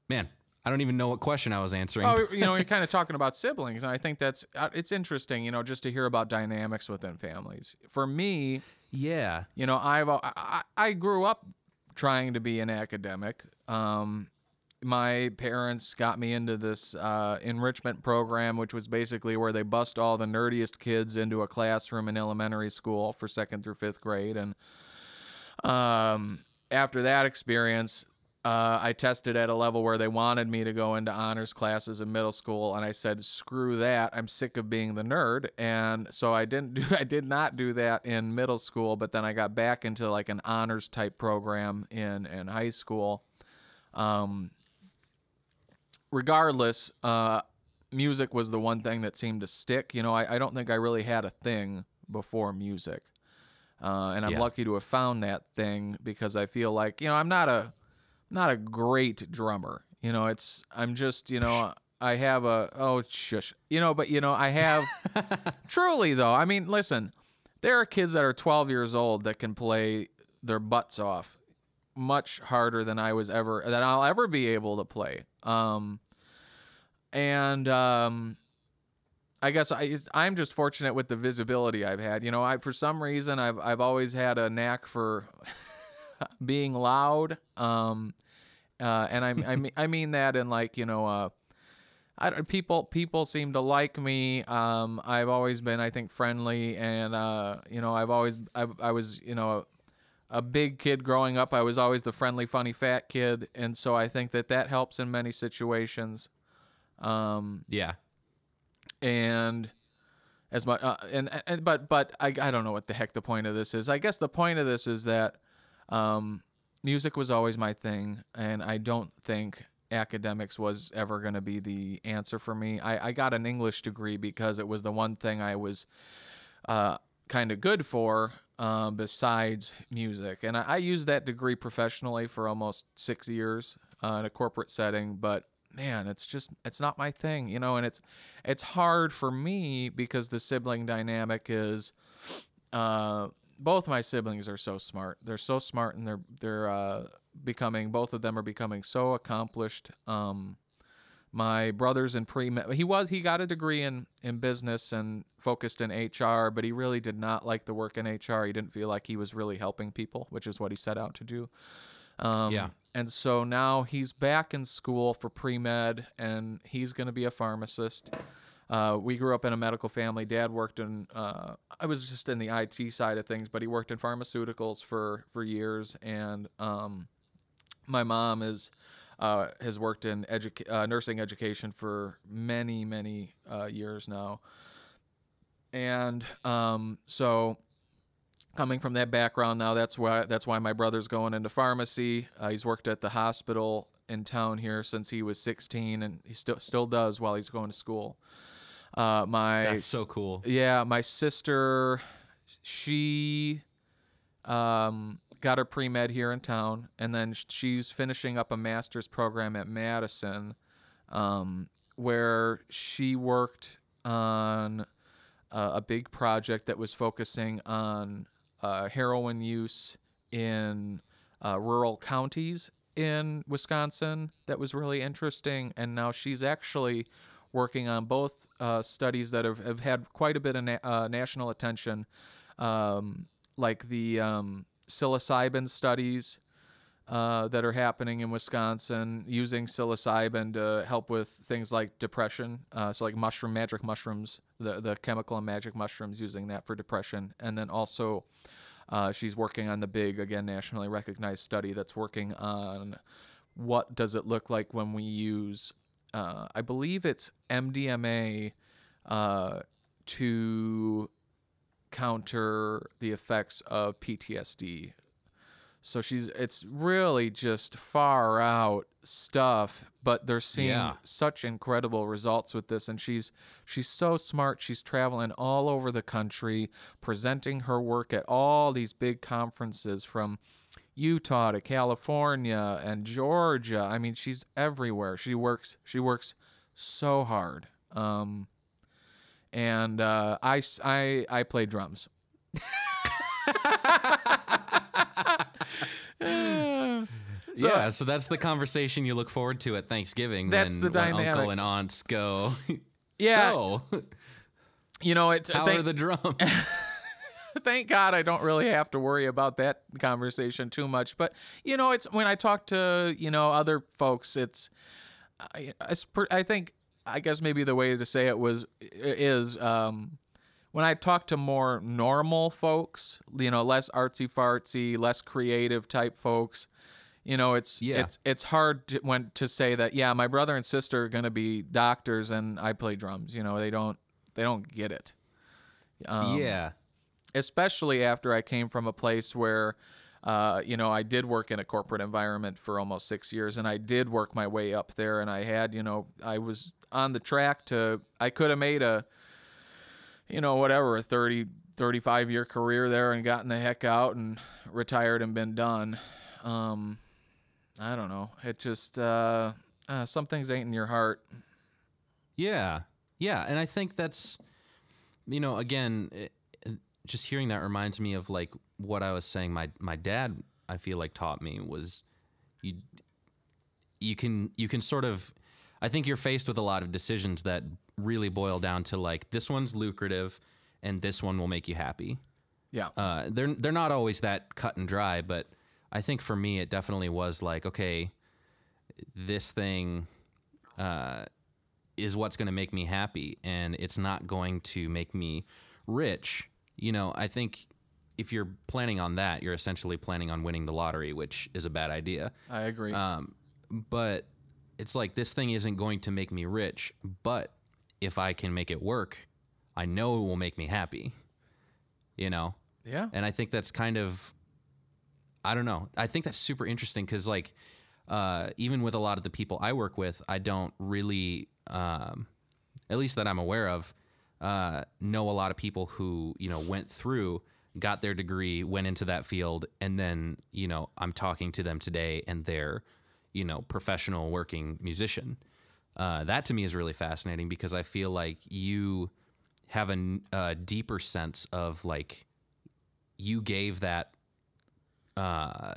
man. I don't even know what question I was answering.
Oh, you know, you're kind of talking about siblings, and I think that's uh, it's interesting, you know, just to hear about dynamics within families. For me,
yeah,
you know, I've I, I- I grew up trying to be an academic. Um, my parents got me into this uh, enrichment program, which was basically where they bust all the nerdiest kids into a classroom in elementary school for second through fifth grade, and um, after that experience, uh, I tested at a level where they wanted me to go into honors classes in middle school, and I said, "Screw that! I'm sick of being the nerd." And so I didn't do. I did not do that in middle school, but then I got back into like an honors type program in in high school. Um, regardless, uh, music was the one thing that seemed to stick. You know, I, I don't think I really had a thing before music. Uh, and I'm
Yeah.
lucky to have found that thing because I feel like, you know, I'm not a not a great drummer. You know, it's I'm just, you know, I have a oh shush. You know, but you know, I have truly though. I mean, listen, there are kids that are 12 years old that can play their butts off much harder than I was ever that I'll ever be able to play. Um and um I guess I I'm just fortunate with the visibility I've had. You know, I for some reason I've I've always had a knack for being loud. Um uh and I I mean I mean that in like, you know, uh I don't, people people seem to like me. Um, I've always been, I think, friendly, and uh, you know, I've always, I, I was, you know, a, a big kid growing up. I was always the friendly, funny, fat kid, and so I think that that helps in many situations. Um,
yeah,
and as much, uh, and, and but but I, I don't know what the heck the point of this is. I guess the point of this is that um, music was always my thing, and I don't think academics was ever going to be the answer for me. I, I got an English degree because it was the one thing I was uh, kind of good for um, besides music. And I, I used that degree professionally for almost six years uh, in a corporate setting. But man, it's just it's not my thing, you know, and it's it's hard for me because the sibling dynamic is uh both my siblings are so smart. They're so smart and they're they're uh becoming both of them are becoming so accomplished. Um my brother's in pre he was he got a degree in in business and focused in HR, but he really did not like the work in HR. He didn't feel like he was really helping people, which is what he set out to do. Um,
Yeah.
And so now he's back in school for pre med, and he's going to be a pharmacist. Uh, we grew up in a medical family. Dad worked in. Uh, I was just in the IT side of things, but he worked in pharmaceuticals for for years, and um, my mom is uh, has worked in educa- uh, nursing education for many many uh, years now, and um, so coming from that background now that's why that's why my brother's going into pharmacy uh, he's worked at the hospital in town here since he was 16 and he still still does while he's going to school uh, my
That's so cool.
yeah, my sister, she um, got her pre med here in town, and then she's finishing up a master's program at Madison, um, where she worked on uh, a big project that was focusing on uh, heroin use in uh, rural counties in Wisconsin. That was really interesting, and now she's actually working on both uh, studies that have, have had quite a bit of na- uh, national attention, um, like the um, psilocybin studies uh, that are happening in Wisconsin, using psilocybin to help with things like depression. Uh, so, like mushroom, magic mushrooms, the, the chemical and magic mushrooms, using that for depression. And then also, uh, she's working on the big, again, nationally recognized study that's working on what does it look like when we use uh, I believe it's MDMA uh, to counter the effects of PTSD. So she's it's really just far out stuff, but they're seeing
Yeah.
such incredible results with this and she's she's so smart. She's traveling all over the country presenting her work at all these big conferences from Utah to California and Georgia. I mean, she's everywhere. She works. She works so hard. Um, and uh, I play drums.
yeah, so that's the conversation you look forward to at Thanksgiving.
That's
when,
the
when uncle and aunts go.
Yeah.
So,
You know, it.
how are the drums?
thank God I don't really have to worry about that conversation too much. But you know, it's when I talk to you know other folks, it's I, I, think I guess maybe the way to say it was is um, when I talk to more normal folks, you know, less artsy fartsy, less creative type folks. You know, it's
Yeah.
it's it's hard to, when to say that. Yeah, my brother and sister are gonna be doctors, and I play drums. You know, they don't they don't get it. Um,
yeah.
Especially after I came from a place where, uh, you know, I did work in a corporate environment for almost six years, and I did work my way up there, and I had, you know, I was on the track to, I could have made a, you know, whatever, a 30, 35 year career there and gotten the heck out and retired and been done. Um, I don't know. It just, uh, uh, some things ain't in your heart.
Yeah. Yeah. And I think that's, you know, again, it, just hearing that reminds me of like what I was saying. My, my dad, I feel like taught me was you, you can, you can sort of, I think you're faced with a lot of decisions that really boil down to like, this one's lucrative and this one will make you happy.
Yeah.
uh, they're they're not always that cut and dry, but I think for me it definitely was like, okay, this thing uh, is what's going to make me happy, and it's not going to make me rich. You know, I think if you're planning on that, you're essentially planning on winning the lottery, which is a bad idea.
I agree.
Um, but it's like this thing isn't going to make me rich, but if I can make it work, I know it will make me happy. You know,
yeah.
and I think that's kind of, I don't know. I think that's super interesting because, like, uh, even with a lot of the people I work with, I don't really, um, at least that I'm aware of, uh, know a lot of people who, you know, went through, got their degree, went into that field, and then, you know, I'm talking to them today and they're, you know, professional working musician. uh, that to me is really fascinating because I feel like you have a deeper sense of like you gave that uh,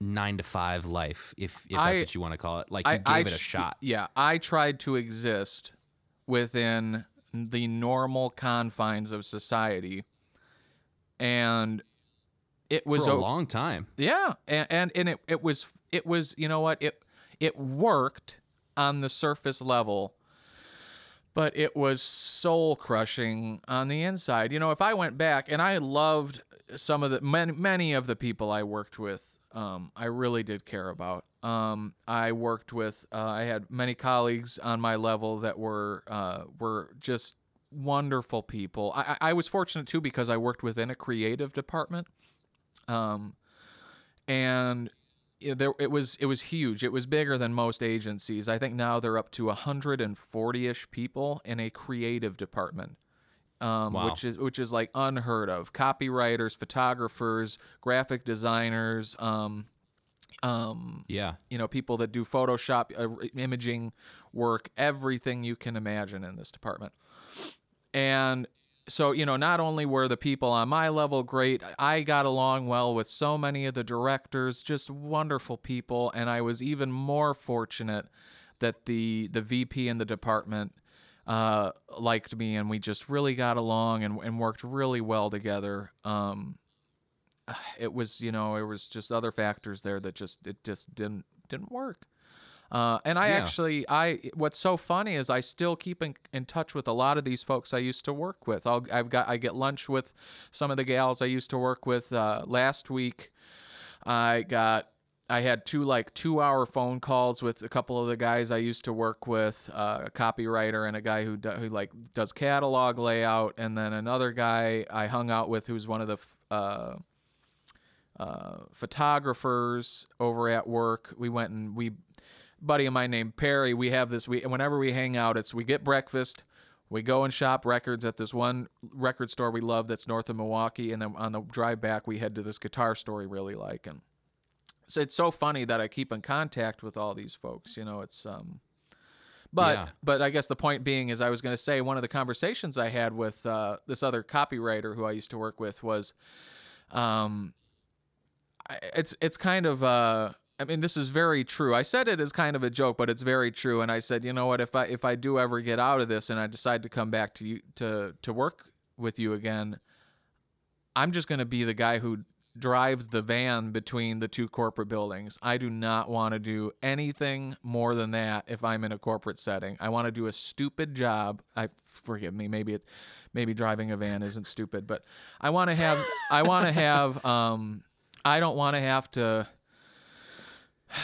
nine to five life, if if that's
I-
what you want to call it. Like you
I,
gave
I
it a shot.
Yeah, I tried to exist within the normal confines of society, and it was
for a
o-
long time.
Yeah, and and, and it, it was it was you know what it it worked on the surface level, but it was soul crushing on the inside. You know, if I went back and I loved some of the many many of the people I worked with, um, I really did care about. Um, I worked with uh, I had many colleagues on my level that were uh, were just wonderful people. I, I was fortunate too because I worked within a creative department um, and it, there it was it was huge. It was bigger than most agencies. I think now they're up to 140ish people in a creative department. Um,
Wow.
which is which is like unheard of. Copywriters, photographers, graphic designers, um, um,
Yeah.
you know, people that do Photoshop, uh, imaging work, everything you can imagine in this department. And so, you know, not only were the people on my level great, I got along well with so many of the directors, just wonderful people, and I was even more fortunate that the the VP in the department uh, liked me, and we just really got along and, and worked really well together. Um, it was, you know, it was just other factors there that just it just didn't didn't work. Uh, and I
Yeah.
actually, I what's so funny is I still keep in, in touch with a lot of these folks I used to work with. I'll, I've got I get lunch with some of the gals I used to work with. Uh, last week, I got I had two like two hour phone calls with a couple of the guys I used to work with, uh, a copywriter and a guy who do, who like does catalog layout, and then another guy I hung out with who's one of the f- uh, photographers over at work. We went and we, buddy of mine named Perry. We have this. We whenever we hang out, it's we get breakfast. We go and shop records at this one record store we love that's north of Milwaukee, and then on the drive back we head to this guitar store we really like. And so it's so funny that I keep in contact with all these folks. You know, it's um, but
Yeah.
but I guess the point being is I was going to say one of the conversations I had with uh, this other copywriter who I used to work with was, um, it's it's kind of uh, I mean this is very true. I said it as kind of a joke, but it's very true. And I said, you know what, if I if I do ever get out of this and I decide to come back to you to to work with you again, I'm just going to be the guy who drives the van between the two corporate buildings. I do not want to do anything more than that if I'm in a corporate setting. I want to do a stupid job. I forgive me, maybe it maybe driving a van isn't stupid, but I want to have I want to have um I don't want to have to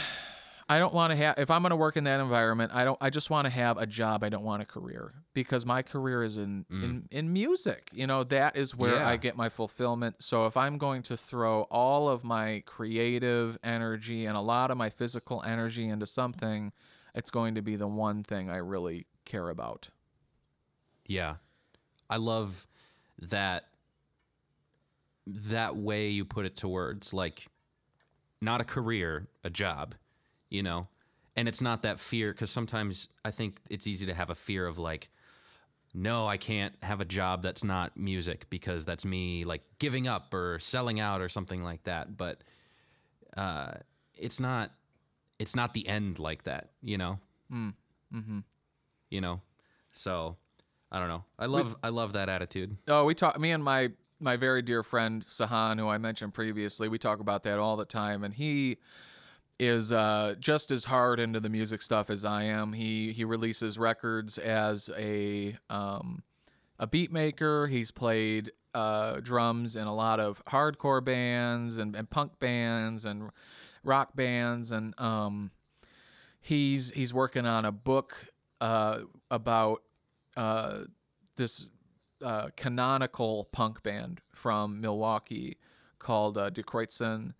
I don't want to have if I'm going to work in that environment, I don't I just want to have a job, I don't want a career because my career is in mm. in, in music. You know, that is where
Yeah.
I get my fulfillment. So if I'm going to throw all of my creative energy and a lot of my physical energy into something, it's going to be the one thing I really care about.
Yeah. I love that that way you put it to words like not a career, a job, you know. And it's not that fear cuz sometimes I think it's easy to have a fear of like no, I can't have a job that's not music because that's me like giving up or selling out or something like that, but uh it's not it's not the end like that, you know.
Mm. Mhm.
You know. So, I don't know. I love I love that attitude.
Oh, we talk. Me and my my very dear friend Sahan, who I mentioned previously, we talk about that all the time, and he is uh, just as hard into the music stuff as I am. He he releases records as a um, a beat maker. He's played uh, drums in a lot of hardcore bands and, and punk bands and rock bands, and um, he's he's working on a book uh, about uh, this uh, canonical punk band from Milwaukee called uh.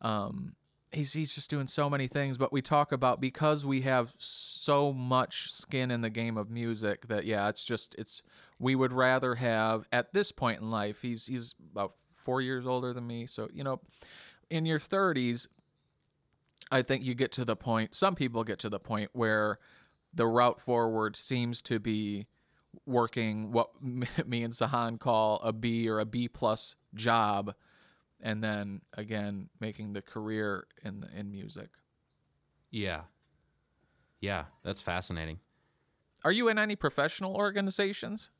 Um, he's he's just doing so many things, but we talk about because we have so much skin in the game of music that yeah, it's just it's we would rather have at this point in life. He's he's about four years older than me, so you know, in your thirties, I think you get to the point. Some people get to the point where the route forward seems to be working what me and Sahan call a B or a B plus job, and then again making the career in in music.
Yeah. Yeah, that's fascinating.
Are you in any professional organizations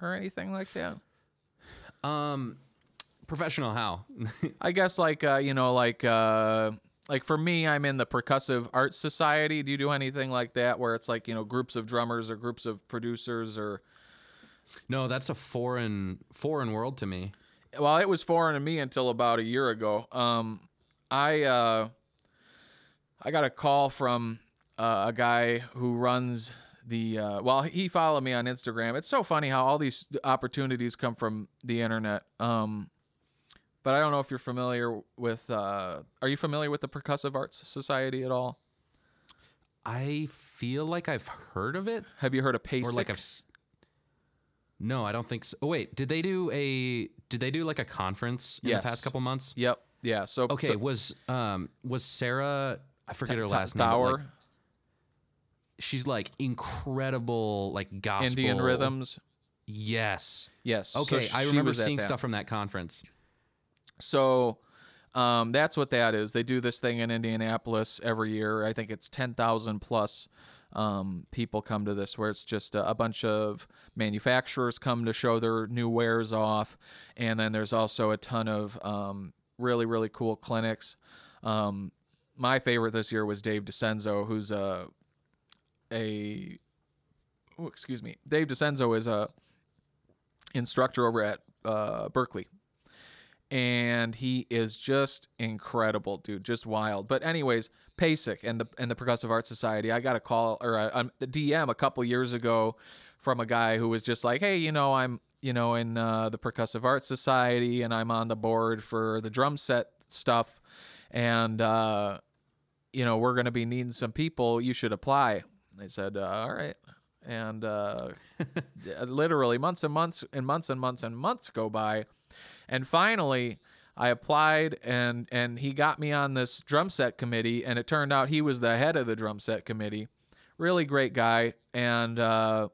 or anything like that?
Um, professional how?
I guess like uh, you know like uh, like for me, I'm in the percussive arts society. Do you do anything like that where it's like you know groups of drummers or groups of producers or?
no, that's a foreign foreign world to me.
Well, it was foreign to me until about a year ago. Um, I uh, I got a call from uh, a guy who runs the uh, well he followed me on instagram it's so funny how all these opportunities come from the internet um, but i don't know if you're familiar with uh, are you familiar with the percussive arts society at all
I feel like I've heard of it,
have you heard of PASIC?
or like I've. No, I don't think so. Oh, wait, did they do a? Did they do like a conference in
Yes.
the past couple months?
yep yeah so
Okay,
so,
was um was Sarah? I forget her last name.
Thawer,
like, she's like incredible, like gospel
indian rhythms
Yes.
yes
Okay,
sh-
I remember seeing
that.
stuff from that conference.
So um, that's what that is. They do this thing in Indianapolis every year. I think it's 10,000 plus um, people come to this, where it's just a, a bunch of manufacturers come to show their new wares off. And then there's also a ton of um, really, really cool clinics. Um, my favorite this year was Dave DiCenso, who's a, a oh, excuse me. Dave DiCenso is a instructor over at uh, Berklee and he is just incredible, dude, just wild. But anyways, PASIC and the and the Percussive Arts Society, I got a call or a, a DM a couple years ago from a guy who was just like, hey, you know, I'm you know in uh, the Percussive Arts Society and I'm on the board for the drum set stuff, and uh, you know we're gonna be needing some people. You should apply. I said, uh, all right. And uh, literally months and months and months and months and months go by and finally, I applied and and he got me on this drum set committee and it turned out he was the head of the drum set committee. Really great guy. And uh,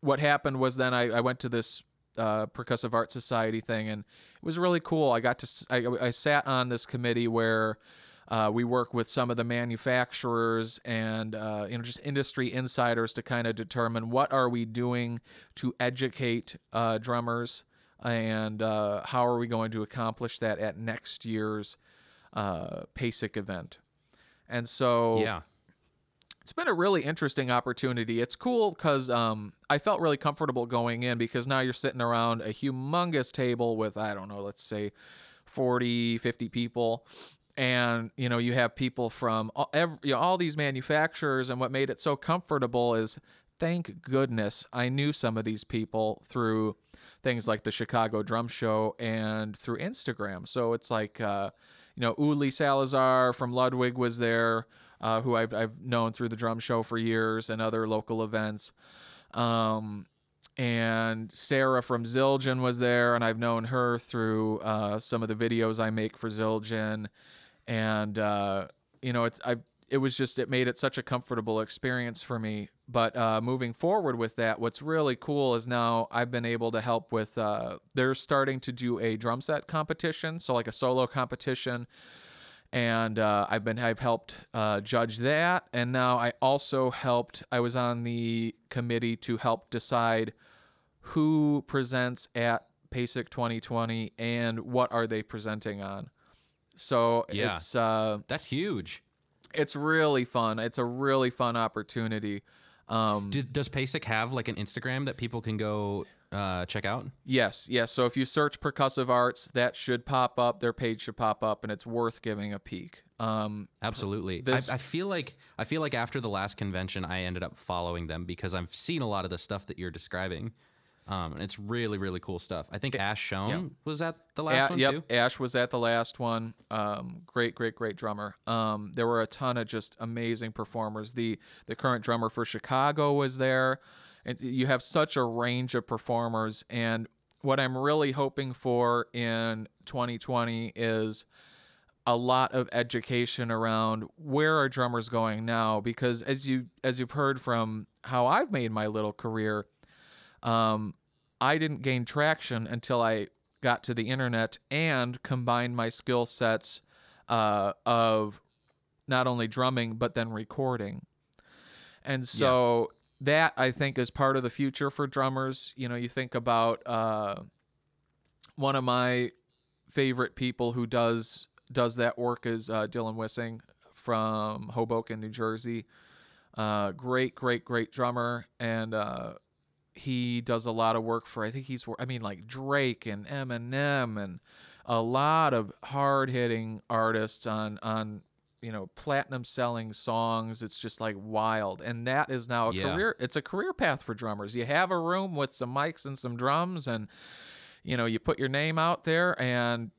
what happened was then I, I went to this uh, percussive art society thing and it was really cool. I got to I, I sat on this committee where uh, we work with some of the manufacturers and uh, you know just industry insiders to kind of determine what are we doing to educate uh, drummers and uh, how are we going to accomplish that at next year's uh, PASIC event. And so
Yeah.
it's been a really interesting opportunity. It's cool because um, I felt really comfortable going in because now you're sitting around a humongous table with, I don't know, let's say 40, 50 people. And, you know, you have people from all, every, you know, all these manufacturers. And what made it so comfortable is thank goodness I knew some of these people through things like the Chicago Drum Show and through Instagram. So it's like, uh, you know, Uli Salazar from Ludwig was there, uh, who I've, I've known through the drum show for years and other local events. Um, and Sarah from Zildjian was there, and I've known her through uh, some of the videos I make for Zildjian. And uh, you know, it's I it was just it made it such a comfortable experience for me. But uh, moving forward with that, what's really cool is now I've been able to help with. Uh, they're starting to do a drum set competition, so like a solo competition and uh, I've been I've helped uh, judge that, and now I also helped. I was on the committee to help decide who presents at PASIC 2020 and what are they presenting on. So
Yeah.
it's uh,
That's huge.
it's really fun. It's a really fun opportunity. Um,
Did, does PASIC have like an Instagram that people can go uh, check out?
Yes, yes. So if you search percussive arts, that should pop up. Their page should pop up, and it's worth giving a peek. Um,
Absolutely.
This-
I, I feel like I feel like after the last convention, I ended up following them because I've seen a lot of the stuff that you're describing, um, and it's really really cool stuff. I think Ash Schoen was at the last
A-
one
yep,
too.
Ash was at the last one. Um, great, great, great drummer. Um, there were a ton of just amazing performers. The the current drummer for Chicago was there. And you have such a range of performers. And what I'm really hoping for in 2020 is a lot of education around where are drummers going now because as you as you've heard from how I've made my little career um I didn't gain traction until I got to the internet and combined my skill sets uh, of not only drumming but then recording. And so that I think is part of the future for drummers. You know, you think about uh, one of my favorite people who does does that work is uh, Dylan Wissing from Hoboken, New Jersey. Uh, great, great, great drummer, and uh, he does a lot of work for. I think he's. I mean, like Drake and Eminem and a lot of hard hitting artists on on you know platinum selling songs it's just like wild and that is now a
Yeah.
career it's a career path for drummers you have a room with some mics and some drums and you know you put your name out there and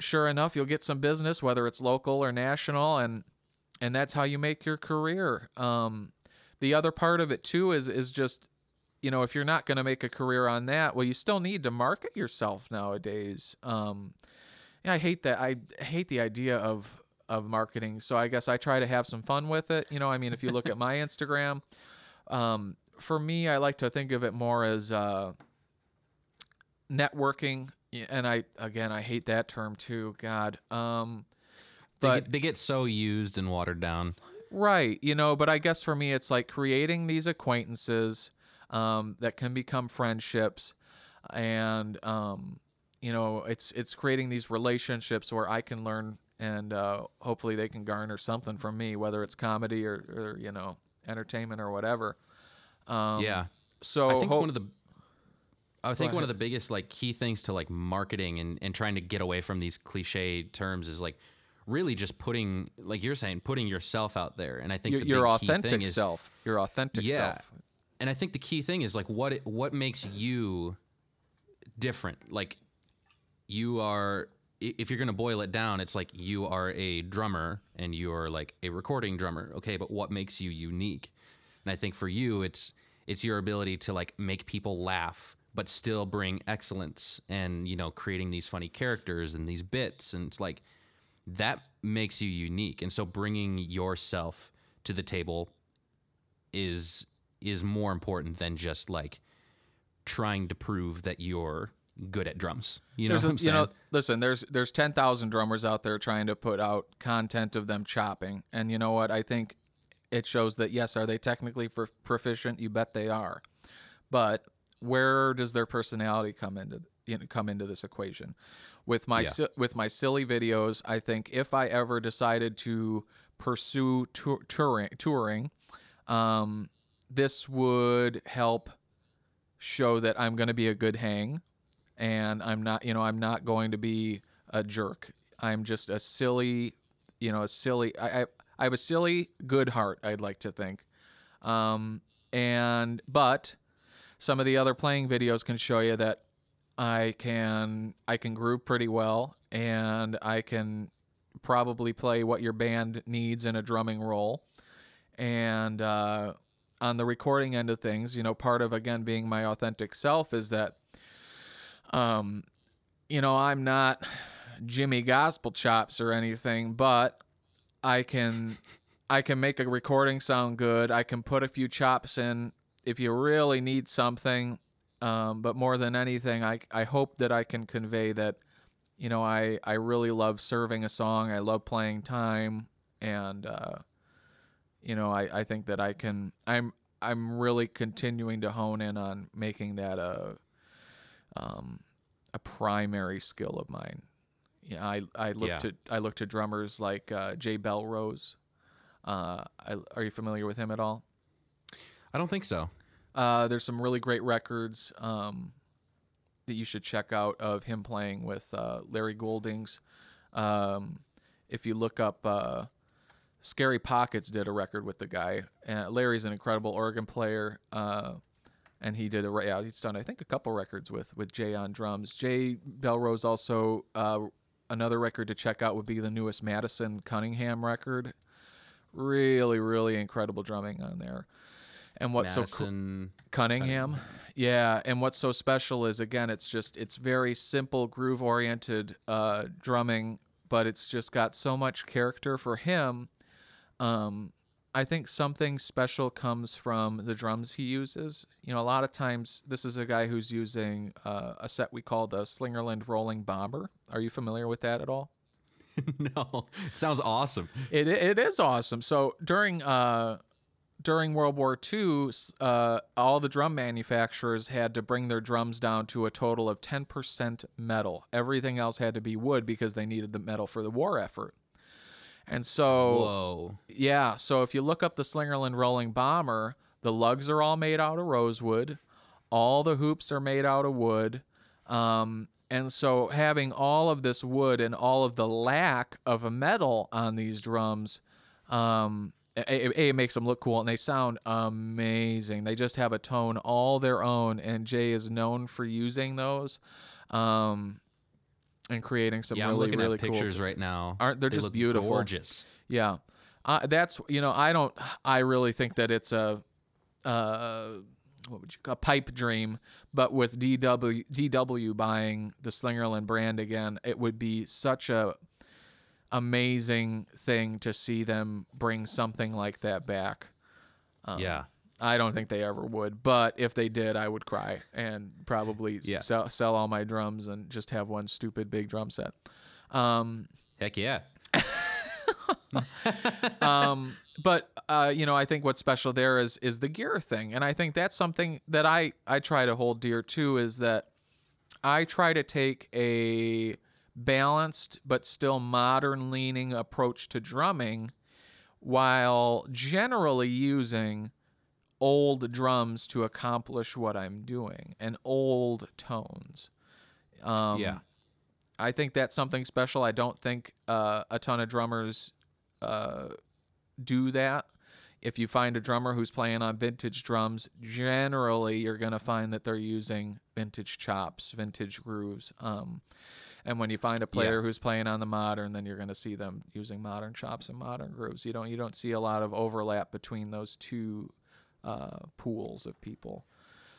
sure enough you'll get some business whether it's local or national and and that's how you make your career um the other part of it too is is just you know if you're not going to make a career on that well you still need to market yourself nowadays um yeah, I hate that. I hate the idea of of marketing. So I guess I try to have some fun with it. You know, I mean, if you look at my Instagram, um, for me, I like to think of it more as uh, networking. And I again, I hate that term too. God, um,
They,
but
get, they get so used and watered down.
Right, you know, but I guess for me, it's like creating these acquaintances um, that can become friendships, and um, you know, it's it's creating these relationships where I can learn, and uh, hopefully they can garner something from me, whether it's comedy or, or you know, entertainment or whatever. Um,
yeah.
So
I think
ho-
one of the I think one of the biggest like key things to like marketing and, and trying to get away from these cliche terms is like really just putting like you're saying putting yourself out there and I think
your,
the
your authentic
thing is
self, your authentic
yeah
self.
And I think the key thing is like what it, what makes you different? Like you are if you're going to boil it down it's like you are a drummer and you're like a recording drummer okay? But what makes you unique? And i think for you it's it's your ability to like make people laugh but still bring excellence and you know creating these funny characters and these bits. And it's like that makes you unique. And so bringing yourself to the table is is more important than just like trying to prove that you're good at drums. You know
a- you
saying?
know, listen, there's there's ten thousand drummers out there trying to put out content of them chopping, and you know what? I think it shows that yes, are they technically pro- proficient? You bet they are, but where does their personality come into you know, come into this equation? With my
Yeah.
si- with my silly videos, I think if I ever decided to pursue tour- touring, touring, um, this would help show that I'm going to be a good hang and I'm not, you know, I'm not going to be a jerk. I'm just a silly, you know, a silly. I I, I have a silly good heart. I'd like to think, um, and but some of the other playing videos can show you that I can I can groove pretty well and I can probably play what your band needs in a drumming role. And uh, on the recording end of things, you know, part of again being my authentic self is that um you know, I'm not Jimmy Gospel Chops or anything, but I can I can make a recording sound good. I can put a few chops in if you really need something. Um, but more than anything, I I hope that I can convey that, you know, I I really love serving a song. I love playing time, and uh, you know, I I think that I can. I'm I'm really continuing to hone in on making that a um a primary skill of mine. Yeah, I I look
Yeah.
to I look to drummers like uh, Jay Bellerose. Uh, I, are you familiar with him at all?
I don't think so.
Uh, there's some really great records um, that you should check out of him playing with uh, Larry Goldings. Um, if you look up, uh, Scary Pockets did a record with the guy. Uh, Larry's an incredible organ player, uh, and he did a re- yeah, he's done I think a couple records with with Jay on drums. Jay Bellerose also uh, another record to check out would be the newest Madison Cunningham record. Really, really incredible drumming on there. And what's so cool?
Madison.
Cunningham. Yeah, and what's so special is again, it's just it's very simple groove oriented uh, drumming, but it's just got so much character for him. Um, I think something special comes from the drums he uses. You know, a lot of times this is a guy who's using uh, a set we call the Slingerland Rolling Bomber. Are you familiar with that at all?
no, it sounds awesome.
It it is awesome. So during uh during World War II, uh, all the drum manufacturers had to bring their drums down to a total of 10% metal. Everything else had to be wood because they needed the metal for the war effort. And so,
Whoa.
yeah, so if you look up the Slingerland Rolling Bomber, the lugs are all made out of rosewood, all the hoops are made out of wood. Um, and so having all of this wood and all of the lack of a metal on these drums, um, a, a, it makes them look cool and they sound amazing. They just have a tone all their own, and Jay is known for using those, um, and creating some
Yeah, I'm
really
looking
really
at
cool.
pictures right now.
Aren't- they're just
look
beautiful.
Gorgeous.
Yeah, uh, that's you know I don't I really think that it's a uh what would you call a pipe dream, but with DW DW buying the Slingerland brand again, it would be such a amazing thing to see them bring something like that back. Um,
yeah.
I don't think they ever would, but if they did, I would cry and probably
Yeah.
sell sell all my drums and just have one stupid big drum set. Um,
Heck yeah.
um, but uh, you know, I think what's special there is is the gear thing, and I think that's something that I I try to hold dear too. Is that I try to take a balanced but still modern leaning approach to drumming, while generally using old drums to accomplish what I'm doing and old tones. Um,
yeah.
I think that's something special. I don't think uh, a ton of drummers uh, do that. If you find a drummer who's playing on vintage drums, generally you're going to find that they're using vintage chops, vintage grooves. Um, and when you find a player who's playing on the modern, then you're going to see them using modern chops and modern grooves. You don't you don't see a lot of overlap between those two uh, pools of people.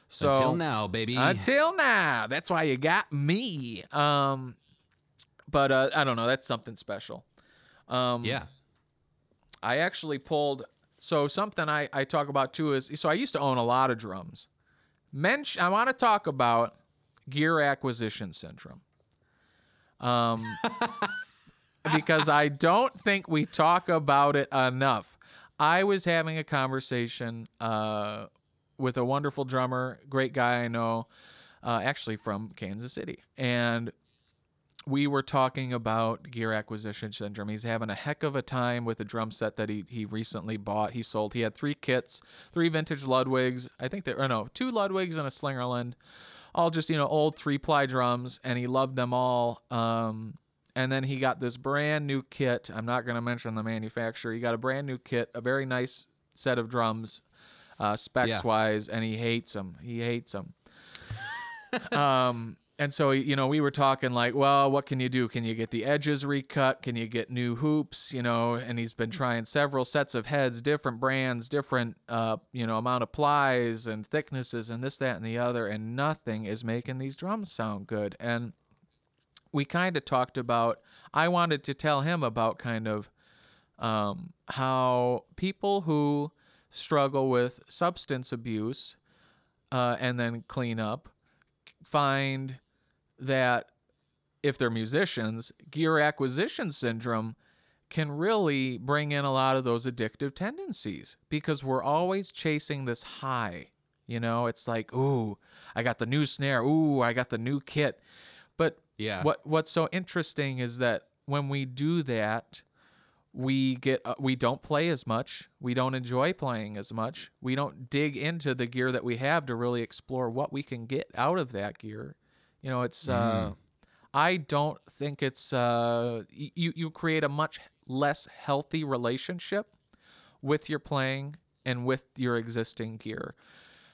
So
Until now, baby.
until now. That's why you got me. Um, but uh, I don't know. That's something special. Um,
yeah.
I actually pulled. So something I, I talk about too is so I used to own a lot of drums. Mench, I want to talk about gear acquisition syndrome. Um, because I don't think we talk about it enough. I was having a conversation uh, with a wonderful drummer, great guy I know, uh, actually from Kansas City, and we were talking about gear acquisition syndrome. He's having a heck of a time with a drum set that he, he recently bought. He sold. He had three kits, three vintage Ludwigs. I think there, or no, two Ludwigs and a Slingerland, all just you know old three ply drums, and he loved them all. Um, and then he got this brand new kit. I'm not going to mention the manufacturer. He got a brand new kit, a very nice set of drums, uh, specs
Yeah.
wise, and he hates them. He hates them. um, and so you know, we were talking like, well, what can you do? Can you get the edges recut? Can you get new hoops? You know, and he's been trying several sets of heads, different brands, different uh, you know, amount of plies and thicknesses and this, that, and the other, and nothing is making these drums sound good. And we kind of talked about. I wanted to tell him about kind of um, how people who struggle with substance abuse uh, and then clean up find that if they're musicians, gear acquisition syndrome can really bring in a lot of those addictive tendencies because we're always chasing this high. You know, it's like, ooh, I got the new snare. Ooh, I got the new kit.
Yeah.
what what's so interesting is that when we do that, we get uh, we don't play as much. We don't enjoy playing as much. We don't dig into the gear that we have to really explore what we can get out of that gear. You know, it's uh I don't think it's uh you you create a much less healthy relationship with your playing and with your existing gear.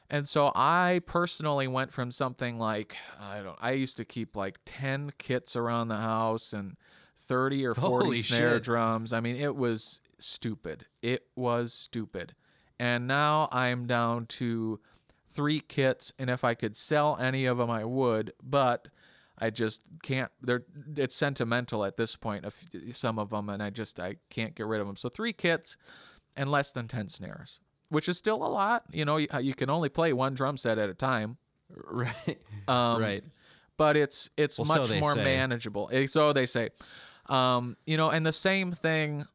And so I personally went from something like I don't I used to keep like 10 kits around the house and 30 or 40
Holy
snare
shit.
drums. I mean, it was stupid. It was stupid. And now I'm down to 3 kits and if I could sell any of them I would, but I just can't. They're it's sentimental at this point. Of some of them, and I just I can't get rid of them. So three kits and less than ten snares, which is still a lot. You know, you, you can only play one drum set at a time.
Right.
Um,
right.
but it's it's
Well,
much
they
more
say.
manageable. Eh, So they say, um, you know, and the same thing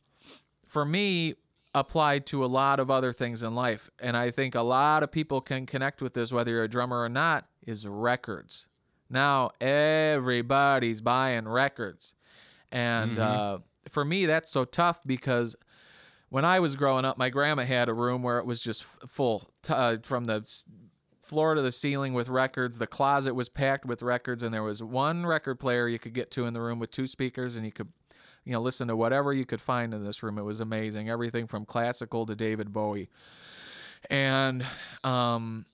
for me applied to a lot of other things in life, and I think a lot of people can connect with this, whether you're a drummer or not, is records. Now everybody's buying records, and uh, for me that's so tough because when I was growing up, my grandma had a room where it was just full uh, from the floor to the ceiling with records. The closet was packed with records, and there was one record player you could get to in the room with two speakers, and you could, you know, listen to whatever you could find in this room. It was amazing, everything from classical to David Bowie, and um,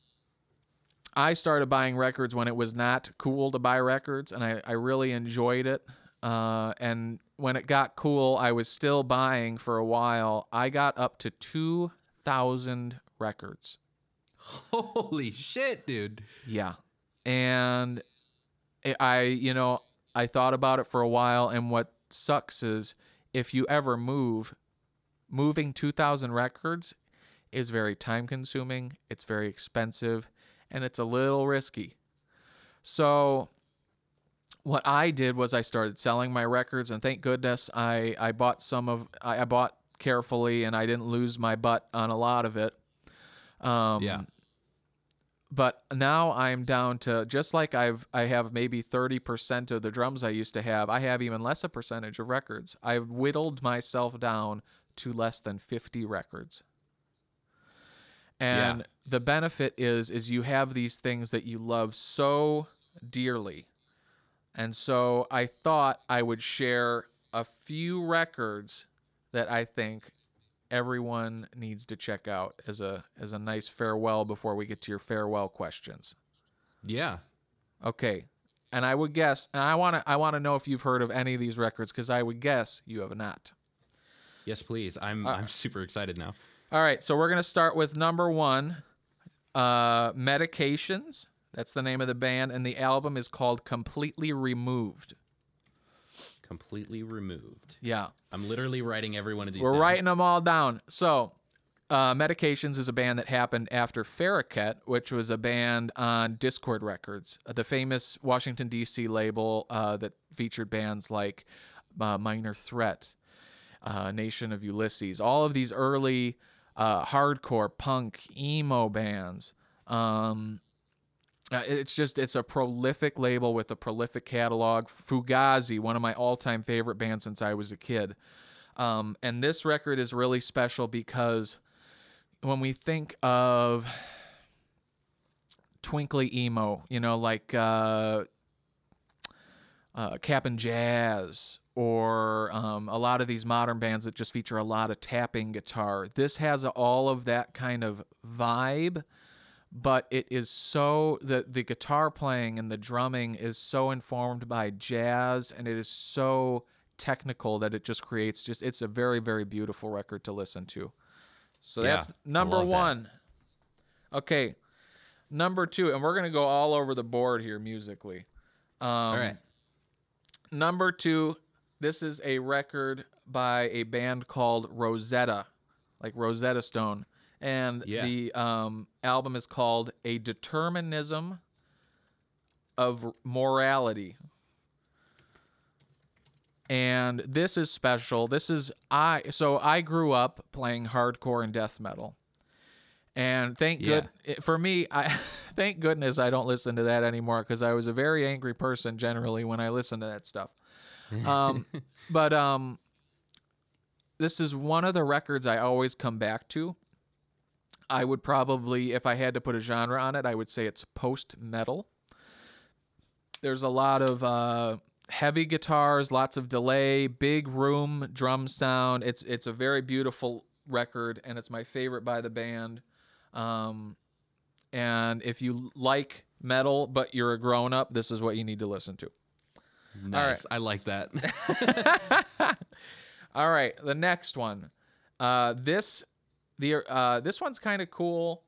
I started buying records when it was not cool to buy records, and I, I really enjoyed it. Uh, and when it got cool, I was still buying for a while. I got up to 2,000 records.
Holy shit, dude.
Yeah. And I- I, you know, I thought about it for a while. And what sucks is if you ever move, moving 2,000 records is very time consuming, it's very expensive, and it's a little risky. So, what I did was I started selling my records, and thank goodness I, I bought some of, I, I bought carefully and I didn't lose my butt on a lot of it. Um,
Yeah.
but now I'm down to just like I've I have maybe 30% of the drums I used to have. I have even less a percentage of records. I've whittled myself down to less than 50 records. And
Yeah.
the benefit is is you have these things that you love so dearly. And so I thought I would share a few records that I think everyone needs to check out as a as a nice farewell before we get to your farewell questions.
Yeah.
Okay. And I would guess and I want to I want to know if you've heard of any of these records cuz I would guess you have not.
Yes, please. I'm I'm super excited now.
All right, so we're going to start with number 1 uh Medications. That's the name of the band and the album is called Completely Removed.
Completely removed.
Yeah.
I'm literally writing every one of these.
We're
down.
writing them all down. So, uh, Medications is a band that happened after Faraquet, which was a band on Dischord Records, uh, the famous Washington, D.C. label uh, that featured bands like uh, Minor Threat, uh, Nation of Ulysses, all of these early uh, hardcore punk emo bands. Um, uh, it's just it's a prolific label with a prolific catalog. Fugazi, one of my all-time favorite bands since I was a kid. Um, and this record is really special because when we think of twinkly emo, you know, like uh, uh, Jazz, or um, a lot of these modern bands that just feature a lot of tapping guitar, this has all of that kind of vibe but it is so the the guitar playing and the drumming is so informed by jazz and it is so technical that it just creates just it's a very very beautiful record to listen to so
Yeah,
that's number
love that.
one okay number two and we're gonna go all over the board here musically um,
All right.
number two this is a record by a band called rosetta like rosetta stone and
Yeah.
the um, album is called a determinism of morality. And this is special. This is i so i grew up playing hardcore and death metal. And thank good it- for me i thank goodness i don't listen to that anymore because i was a very angry person generally when i listened to that stuff. Um, but um, this is one of the records i always come back to i would probably if i had to put a genre on it i would say it's post metal there's a lot of uh, heavy guitars, lots of delay, big room drum sound. It's it's a very beautiful record, and it's my favorite by the band. Um, and if you like metal but you're a grown up, this is what you need to listen to.
Nice. I like that.
All right, the next one. Uh, this the uh, this one's kind of cool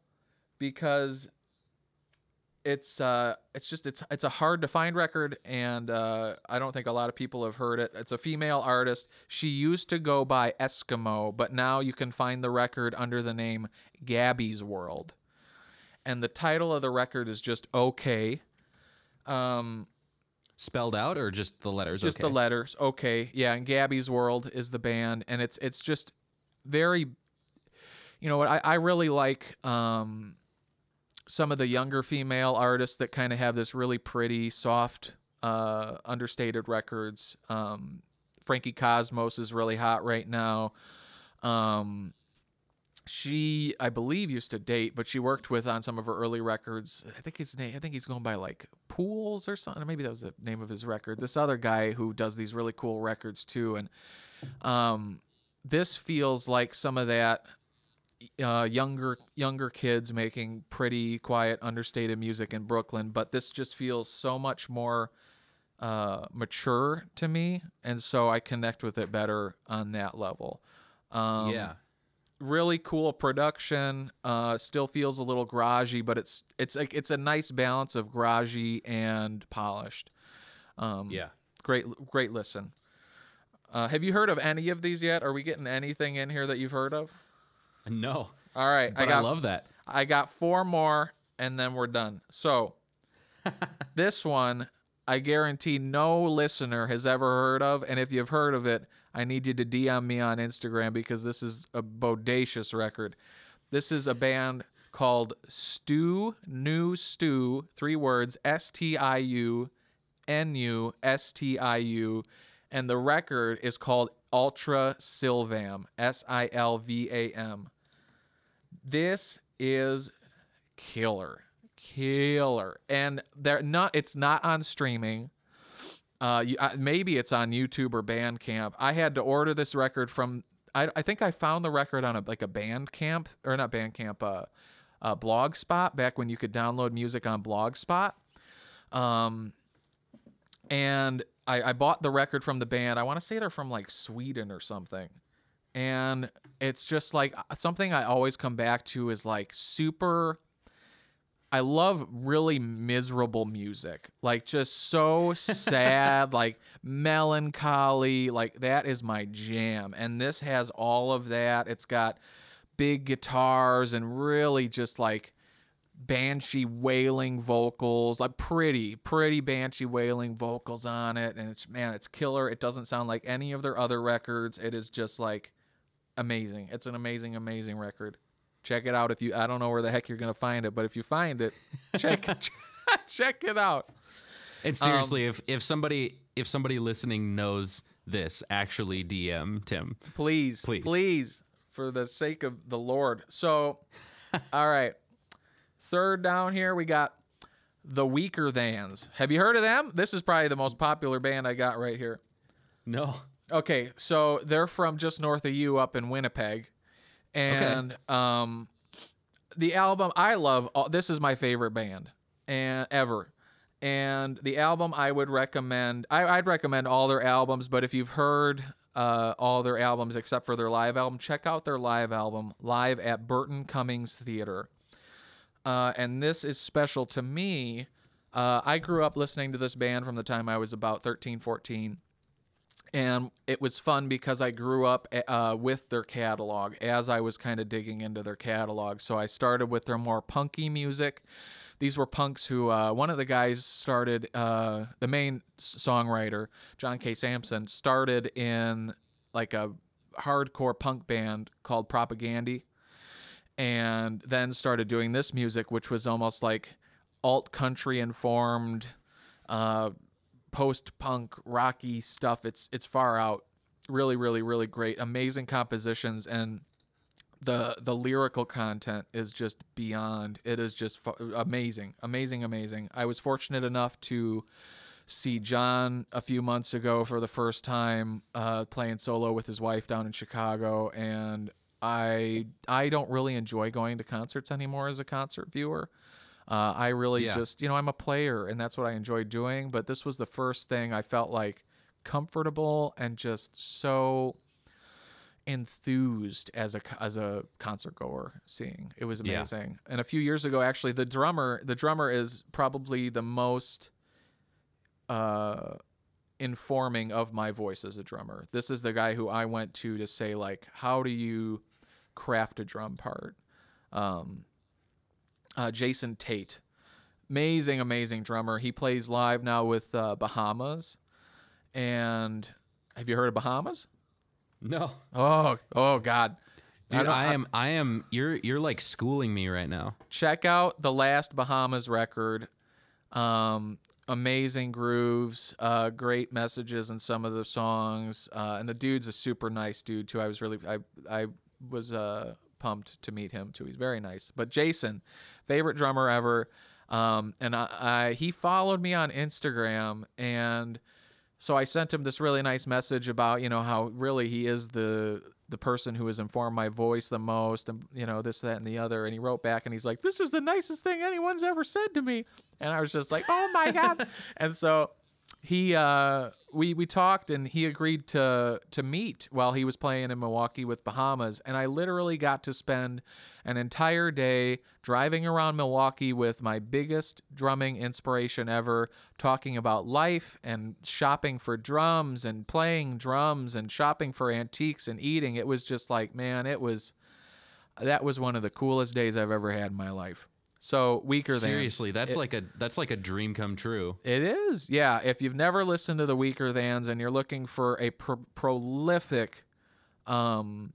because it's uh it's just it's it's a hard to find record and uh I don't think a lot of people have heard it. It's a female artist. She used to go by Eskimeaux, but now you can find the record under the name Gabby's World. And the title of the record is just okay. Um
Spelled out or just the letters?
just
okay.
the letters. Okay. Yeah, and Gabby's World is the band and it's it's just very you know what I, I really like um some of the younger female artists that kind of have this really pretty, soft, uh, understated records. Um, Frankie Cosmos is really hot right now. Um, she, I believe, used to date, but she worked with on some of her early records. I think his name, I think he's going by like Pools or something. Maybe that was the name of his record. This other guy who does these really cool records too, and um, this feels like some of that uh, younger younger kids making pretty quiet understated music in Brooklyn, but this just feels so much more uh, mature to me, and so I connect with it better on that level. Um,
yeah.
really cool production. Uh, still feels a little garagey, but it's it's like it's a nice balance of garagey and polished. Um,
Yeah.
great great listen. Uh, have you heard of any of these yet? Are we getting anything in here that you've heard of?
No.
All right,
But
I
I, love that.
I got four more, and then we're done. So, this one, I guarantee no listener has ever heard of. And if you've heard of it, I need you to DM me on Instagram because this is a bodacious record. This is a band called Stew New Stew, three words S T I U N U S T I U. And the record is called Ultra Silvam, S I L V A M. This is killer, killer, and they're not. It's not on streaming. Uh, maybe it's on YouTube or Bandcamp. I had to order this record from. I, I think I found the record on a like a Bandcamp or not Bandcamp, uh, uh, Blogspot back when you could download music on Blogspot. Um, and I, I bought the record from the band. I want to say they're from like Sweden or something. And it's just like uh, something I always come back to is like super. I love really miserable music, like just so sad, like melancholy. Like that is my jam. And this has all of that. It's got big guitars and really just like banshee wailing vocals, like pretty, pretty banshee wailing vocals on it. And it's man, it's killer. It doesn't sound like any of their other records. It is just like amazing. It's an amazing, amazing record. Check it out if you I don't know where the heck you're gonna find it, but if you find it, check check it out.
And seriously, um, if if somebody if somebody listening knows this, actually DM Tim.
Please,
Please.
please, for the sake of the Lord. So, all right. Third down here, we got the Weakerthans. Have you heard of them? This is probably the most popular band I got right here.
No.
Okay, so they're from just north of you up in Winnipeg. And um the album I love uh, this is my favorite band and ever. And the album I would recommend I, I'd recommend all their albums, but if you've heard uh, all their albums except for their live album, check out their live album live at Burton Cummings Theater. Uh, and this is special to me. Uh, I grew up listening to this band from the time I was about 13, 14 and it was fun because I grew up uh, with their catalog as I was kind of digging into their catalog. So I started with their more punky music. These were punks who uh, one of the guys started, uh, the main songwriter John K. Samson started in like a hardcore punk band called Propagandhi, and then started doing this music, which was almost like alt country informed. Post punk rocky stuff. It's it's far out. Really, really, really great. Amazing compositions and the the lyrical content is just beyond. It is just amazing, amazing, amazing. I was fortunate enough to see John a few months ago for the first time uh, playing solo with his wife down in Chicago, and I I don't really enjoy going to concerts anymore as a concert viewer. Uh, I really
Yeah.
just, you know, I'm a player and that's what I enjoy doing. But this was the first thing I felt like comfortable and just so. enthused as a as a concert goer seeing. It was
Yeah.
amazing. And a few years ago actually the drummer the drummer is probably the most uh informing of my voice as a drummer. This is the guy who I went to to say like how do you craft a drum part? Um uh, Jason Tait. Amazing, amazing drummer. He plays live now with uh, Bahamas. And have you heard of Bahamas?
No.
Oh, oh God.
Dude,
don't-
I am I am you're you're like schooling me right now.
check out the last Bahamas record. Um, amazing grooves, uh, great messages in some of the songs, uh, and the dude's a super nice dude too. I was really, I, I was uh, pumped to meet him too. He's very nice. But Jason, favorite drummer ever, um, and I, I, he followed me on Instagram and. So I sent him this really nice message about, you know, how really he is the the person who has informed my voice the most and you know, this, that, and the other. And he wrote back and he's like, This is the nicest thing anyone's ever said to me. And I was just like, Oh my God. and so he uh we we talked and he agreed to to meet while he was playing in Milwaukee with Bahamas. And I literally got to spend an entire day driving around Milwaukee with my biggest drumming inspiration ever talking about life and shopping for drums and playing drums and shopping for antiques and eating. It was just like man it was that was one of the coolest days I've ever had in my life so weaker than
Seriously, that's like a that's like a dream come true.
it is, yeah. If you've never listened to the Weakerthans and you're looking for a pro- prolific um,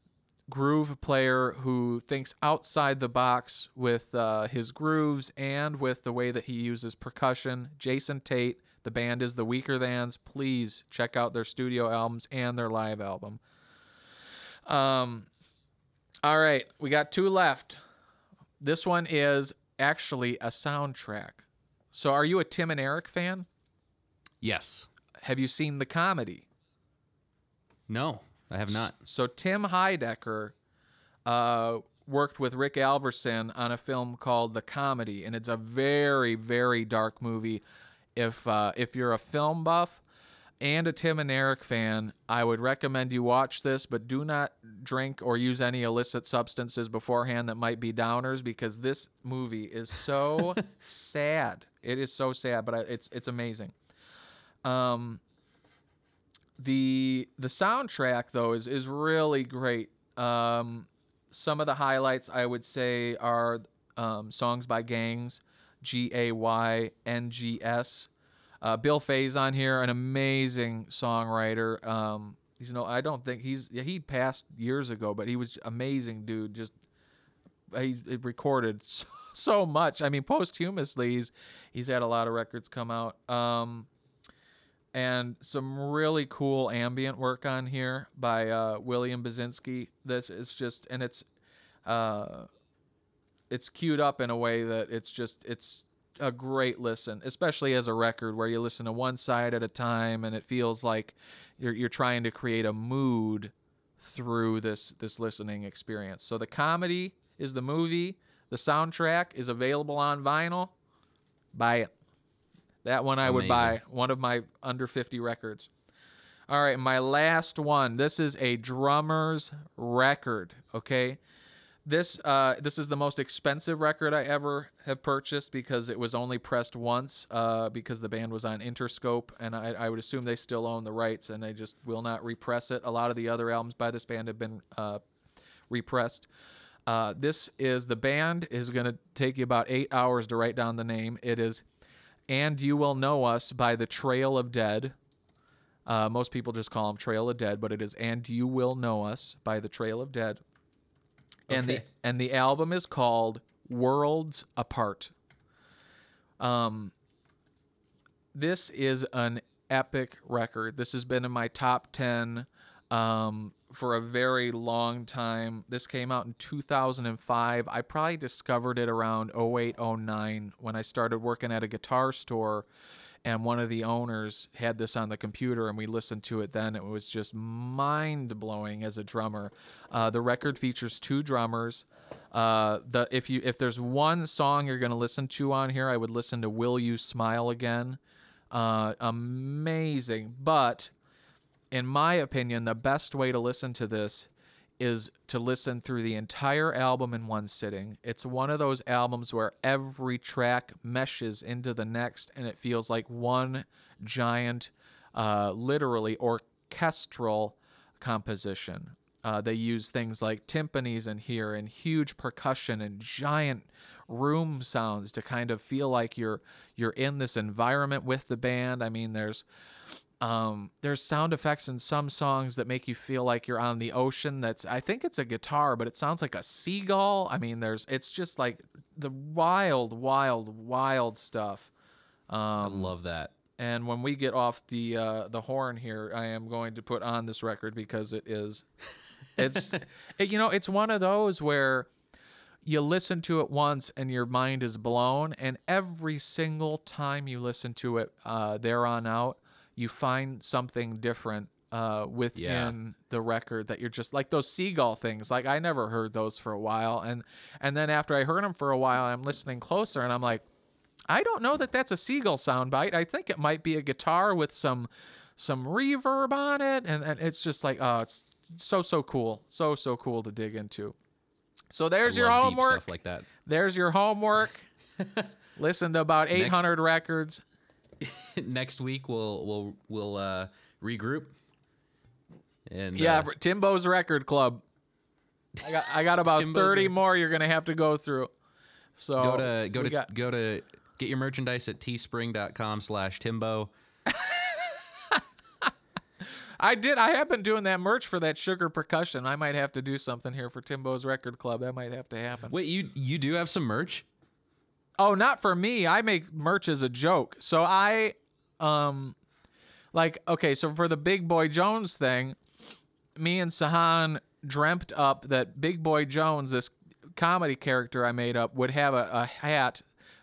groove player who thinks outside the box with uh, his grooves and with the way that he uses percussion, Jason Tait. The band is the Weakerthans. Please check out their studio albums and their live album. Um, all right, we got two left. This one is actually a soundtrack. So, are you a Tim and Eric fan?
Yes.
Have you seen the comedy?
No, I have not.
So, Tim Heidecker uh, worked with Rick Alverson on a film called The Comedy, and it's a very, very dark movie. If uh, if you're a film buff and a Tim and Eric fan, I would recommend you watch this, but do not drink or use any illicit substances beforehand that might be downers because this movie is so sad. It is so sad, but I, it's it's amazing. Um, the the soundtrack though is is really great. Um, some of the highlights I would say are um, songs by Gayngs, G A Y N G S. Uh, Bill Fay's on here, an amazing songwriter. Um, he's no, I don't think he's yeah, he passed years ago, but he was amazing, dude. Just he, he recorded so, so much. I mean, posthumously, he's he's had a lot of records come out. Um, and some really cool ambient work on here by uh, William Basinski. This is just, and it's, uh, it's queued up in a way that it's just, it's a great listen, especially as a record where you listen to one side at a time, and it feels like you're you're trying to create a mood through this this listening experience. So the comedy is the movie. The soundtrack is available on vinyl. Buy it. That one I would buy. One of my under 50 records. All right, my last one. This is a drummer's record, okay? This uh this is the most expensive record I ever have purchased because it was only pressed once uh because the band was on Interscope and I, I would assume they still own the rights and they just will not repress it. A lot of the other albums by this band have been uh repressed. Uh, this is the band is going to take you about eight hours to write down the name. It is "And You Will Know Us" by the Trail of Dead. Uh, most people just call them Trail of Dead, but it is "And You Will Know Us" by the Trail of Dead. And the and the album is called "Worlds Apart." Um, this is an epic record. This has been in my top 10 um, for a very long time. This came out in 2005. I probably discovered it around 08, 09 when I started working at a guitar store. And one of the owners had this on the computer, and we listened to it then. It was just mind blowing as a drummer. Uh, the record features two drummers. Uh, the if you if there's one song you're gonna listen to on here, I would listen to "Will You Smile Again." Uh, amazing, but in my opinion, the best way to listen to this is to listen through the entire album in one sitting. It's one of those albums where every track meshes into the next and it feels like one giant, uh, literally orchestral composition. Uh, they use things like timpanis in here and huge percussion and giant room sounds to kind of feel like you're you're in this environment with the band. I mean, there's um, there's sound effects in some songs that make you feel like you're on the ocean. That's I think it's a guitar, but it sounds like a seagull. I mean, there's it's just like the wild, wild, wild stuff.
I love that.
And when we get off the uh, the horn here, I am going to put on this record because it is, it's, it, you know, it's one of those where you listen to it once and your mind is blown, and every single time you listen to it, uh, there on out, you find something different uh, within the record that you're just like those seagull things. Like I never heard those for a while, and and then after I heard them for a while, I'm listening closer, and I'm like. I don't know that that's a seagull soundbite. I think it might be a guitar with some some reverb on it, and, and it's just like oh, it's so so cool, so so cool to dig into. So there's your homework.
stuff like that.
There's your homework. Listen to about 800 records.
Next week we'll we'll we'll uh, regroup. And
Yeah,
uh,
for Timbo's Record Club. I got I got about
Timbo's
30
Rec-
more you're gonna have to go through. So
go to go to
got-
go to get your merchandise at teespring.com slash timbo
I did. I have been doing that merch for that sugar percussion. I might have to do something here for Timbo's Record Club. That might have to happen.
wait you you do have some merch
Oh, not for me. I make merch as a joke. So I, um, like, okay, so for the Big Boy Jones thing, me and Sahan dreamt up that Big Boy Jones, this comedy character I made up, would have a, a hat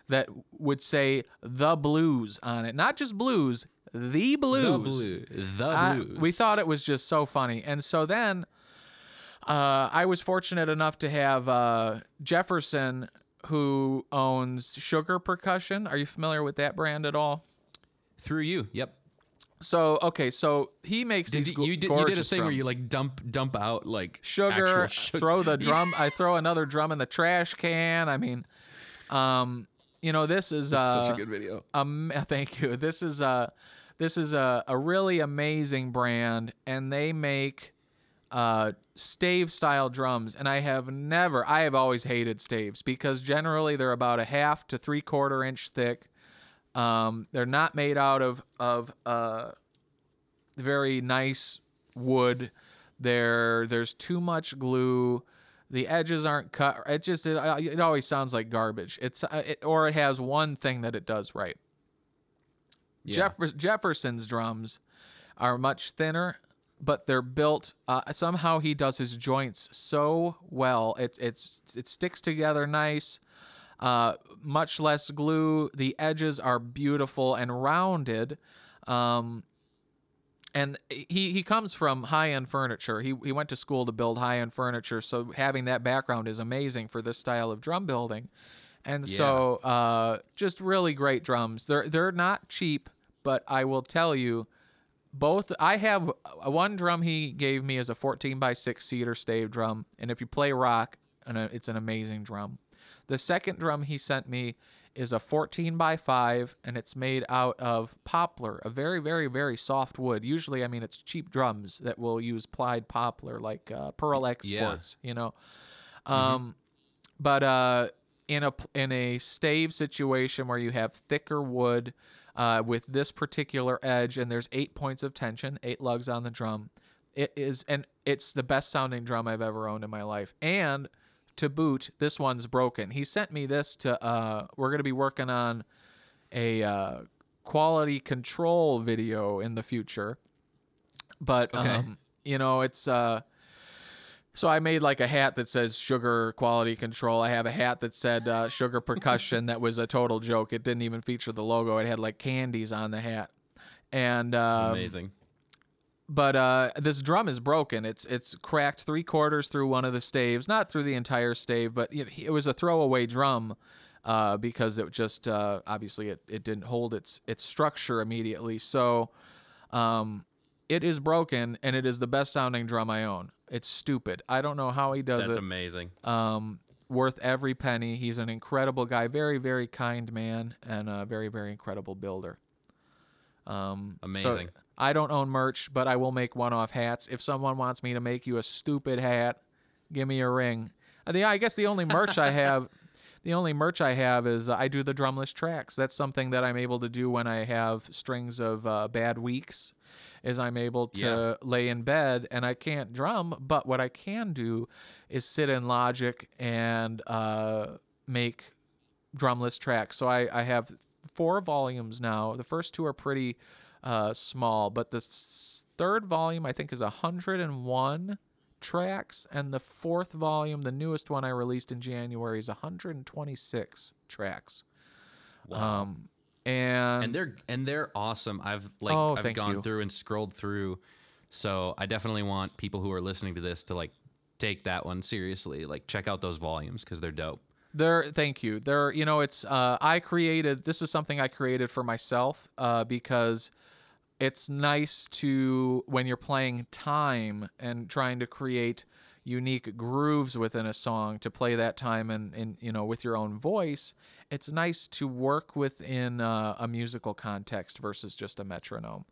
that would say the blues on it. Not just blues, the blues.
the blue the
I-
blues
we thought it was just so funny. And so then uh, I was fortunate enough to have uh, Jefferson, who owns Sugar Percussion. Are you familiar with that brand at all?
through you yep
So, okay, so he makes
did
these
you, you did you did a thing where you like dump dump out like
sugar,
sugar
throw the drum. I throw another drum in the trash can. I mean, um, you know, this is uh,
such a good video
Um, thank you. This is a this is a, a really amazing brand, and they make uh, stave style drums. And I have never, I have always hated staves because generally they're about a half to three quarter inch thick. Um, they're not made out of of uh, very nice wood. There, there's too much glue. The edges aren't cut. It just it, it always sounds like garbage. It's uh, it, or it has one thing that it does right.
yeah.
Jeffer- Jefferson's drums are much thinner, but they're built. Uh, somehow he does his joints so well. It it's it sticks together nice. Uh, much less glue. The edges are beautiful and rounded. Um, and he, he comes from high end furniture. He, he went to school to build high end furniture, so having that background is amazing for this style of drum building. And so, uh, just really great drums. They're they're not cheap, but I will tell you, both. I have uh, one drum he gave me is a 14 by 6 cedar stave drum, and if you play rock, and uh, it's an amazing drum. The second drum he sent me is a 14 by 5 and it's made out of poplar, a very very very soft wood. Usually, I mean it's cheap drums that will use plied poplar like uh, Pearl Exports, you know. Um but uh in a in a stave situation where you have thicker wood uh, with this particular edge and there's eight points of tension, eight lugs on the drum. It is and it's the best sounding drum I've ever owned in my life. And to boot, this one's broken. He sent me this to uh we're going to be working on a uh quality control video in the future. But
Okay.
um you know, it's uh so I made like a hat that says sugar quality control. I have a hat that said uh, sugar percussion. that was a total joke. It didn't even feature the logo. It had like candies on the hat. And um,
Amazing.
but uh, this drum is broken. It's it's cracked three quarters through one of the staves, not through the entire stave, but it, it was a throwaway drum uh, because it just uh, obviously it, it didn't hold its its structure immediately. So um, it is broken, and it is the best sounding drum I own. It's stupid. I don't know how he does
That's
it.
That's amazing.
um, worth every penny. He's an incredible guy, very, very kind man, and a very, very incredible builder. Um, so
Amazing.
I don't own merch, but I will make one-off hats. If someone wants me to make you a stupid hat, give me a ring. I think I guess the only merch I have, the only merch I have is uh, I do the drumless tracks. That's something that I'm able to do when I have strings of uh, bad weeks. Is I'm able to
Yeah.
lay in bed and I can't drum, but what I can do is sit in Logic and uh, make drumless tracks. So I, I have four volumes now. The first two are pretty uh, small, but the s- third volume I think is 101 tracks, and the fourth volume, the newest one I released in January, is 126 tracks.
Wow.
Um, and,
and they're and they're awesome. I've like
Oh,
I've gone
you.
through and scrolled through, so I definitely want people who are listening to this to like take that one seriously. Like check out those volumes because they're dope.
There, thank you. There, you know, it's uh, I created. This is something I created for myself uh, because it's nice to when you're playing time and trying to create unique grooves within a song to play that time and, and you know with your own voice. It's nice to work within uh, a musical context versus just a metronome.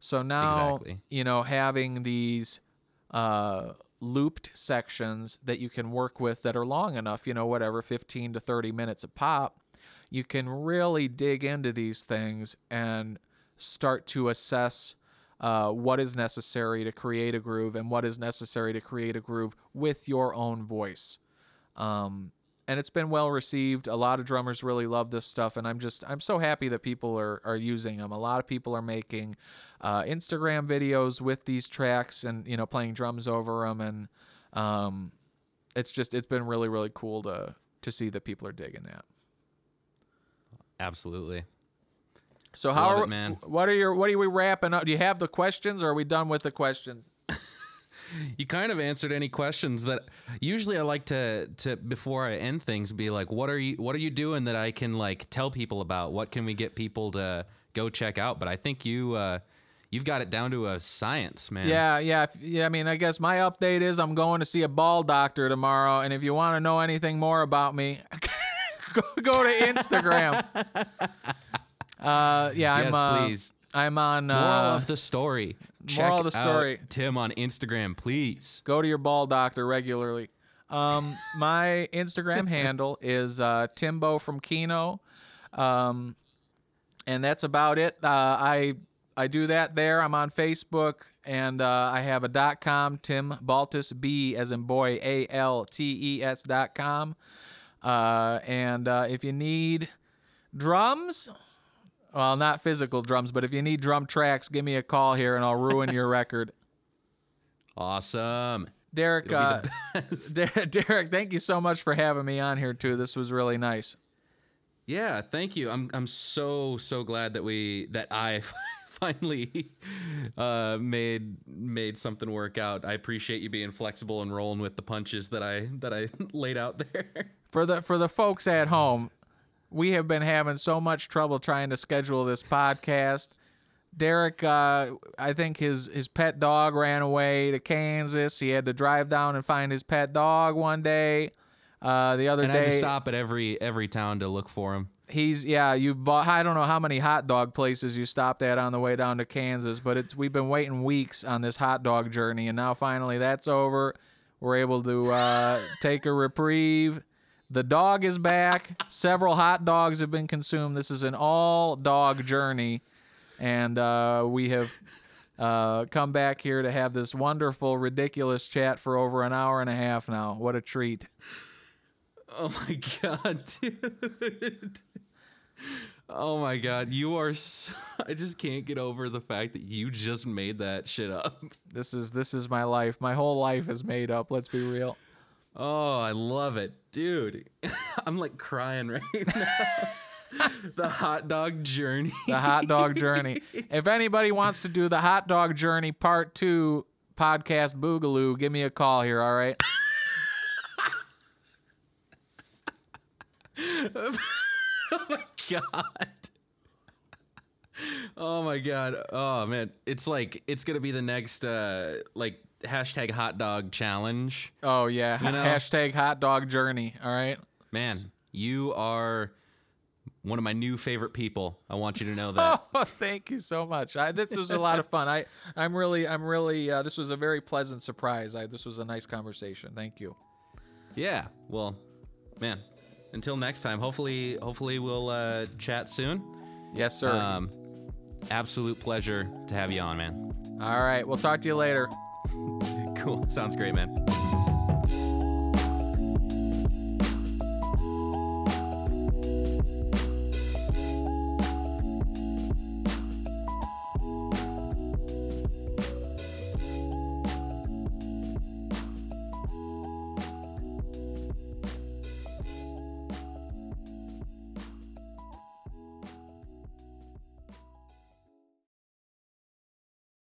So now,
Exactly.
you know, having these uh, looped sections that you can work with that are long enough, you know, whatever, 15 to 30 minutes a pop, you can really dig into these things and start to assess uh, what is necessary to create a groove and what is necessary to create a groove with your own voice. Um, and it's been well received. A lot of drummers really love this stuff, and I'm just I'm so happy that people are are using them. A lot of people are making uh, Instagram videos with these tracks and you know playing drums over them, and um, it's just it's been really really cool to to see that people are digging that.
Absolutely.
So how
Love
are,
it, man.
what are your what are we wrapping up? Do you have the questions, or are we done with the questions?
You kind of answered any questions that usually I like to to before I end things be like what are you what are you doing that I can like tell people about what can we get people to go check out but I think you uh you've got it down to a science man
Yeah, yeah, yeah. I mean, I guess my update is I'm going to see a ball doctor tomorrow, and if you want to know anything more about me, go, go to Instagram. uh, yeah, I'm.
yes
uh,
please
I'm on.
moral
Uh,
of the story
moral of the story.
out Tim on Instagram please
go to your ball doctor regularly. Um, my Instagram handle is uh, Timbo from Kino, um, and that's about it. Uh, I I do that there. I'm on Facebook, and uh, I have a dot com. Tim Baltes B as in boy A L T E S dot com. Uh, and uh, if you need drums. Well, not physical drums, but if you need drum tracks, give me a call here and I'll ruin your record.
awesome
Derek, uh,
be the best.
Der- Derek, thank you so much for having me on here too. This was really nice.
Yeah, thank you. I'm I'm so so glad that we that I finally uh, made made something work out. I appreciate you being flexible and rolling with the punches that I that I laid out there.
For the for the folks at home, we have been having so much trouble trying to schedule this podcast. Derek, uh, I think his his pet dog ran away to Kansas. He had to drive down and find his pet dog one day. Uh, the other
And I had
day,
to stop at every every town to look for him.
he's yeah you bought i don't know how many hot dog places you stopped at on the way down to kansas but it's we've been waiting weeks on this hot dog journey and now finally that's over we're able to uh, take a reprieve the dog is back. Several hot dogs have been consumed. This is an all dog journey. And uh, we have uh, come back here to have this wonderful ridiculous chat for over an hour and a half now. What a treat.
Oh my god, dude. Oh my god, you are so, I just can't get over the fact that you just made that shit up.
this is this is my life. My whole life is made up let's be real
Oh, I love it, dude. I'm like crying right now. the hot dog journey.
the hot dog journey. If anybody wants to do the hot dog journey part two podcast boogaloo, give me a call here, all right?
Oh my god. Oh my god. Oh man, it's like it's gonna be the next uh like hashtag hot dog challenge.
Oh yeah,
You know-
hashtag hot dog journey. All right.
Man, you are one of my new favorite people. I want you to know that.
Oh, thank you so much. I, this was a lot of fun. I, I'm really, I'm really. Uh, this was a very pleasant surprise. I, this was a nice conversation. Thank you.
Yeah. Well, man. Until next time. Hopefully, hopefully we'll uh, chat soon.
Yes, sir.
Um, absolute pleasure to have you on, man.
All right. We'll talk to you later.
Cool. Sounds great, man.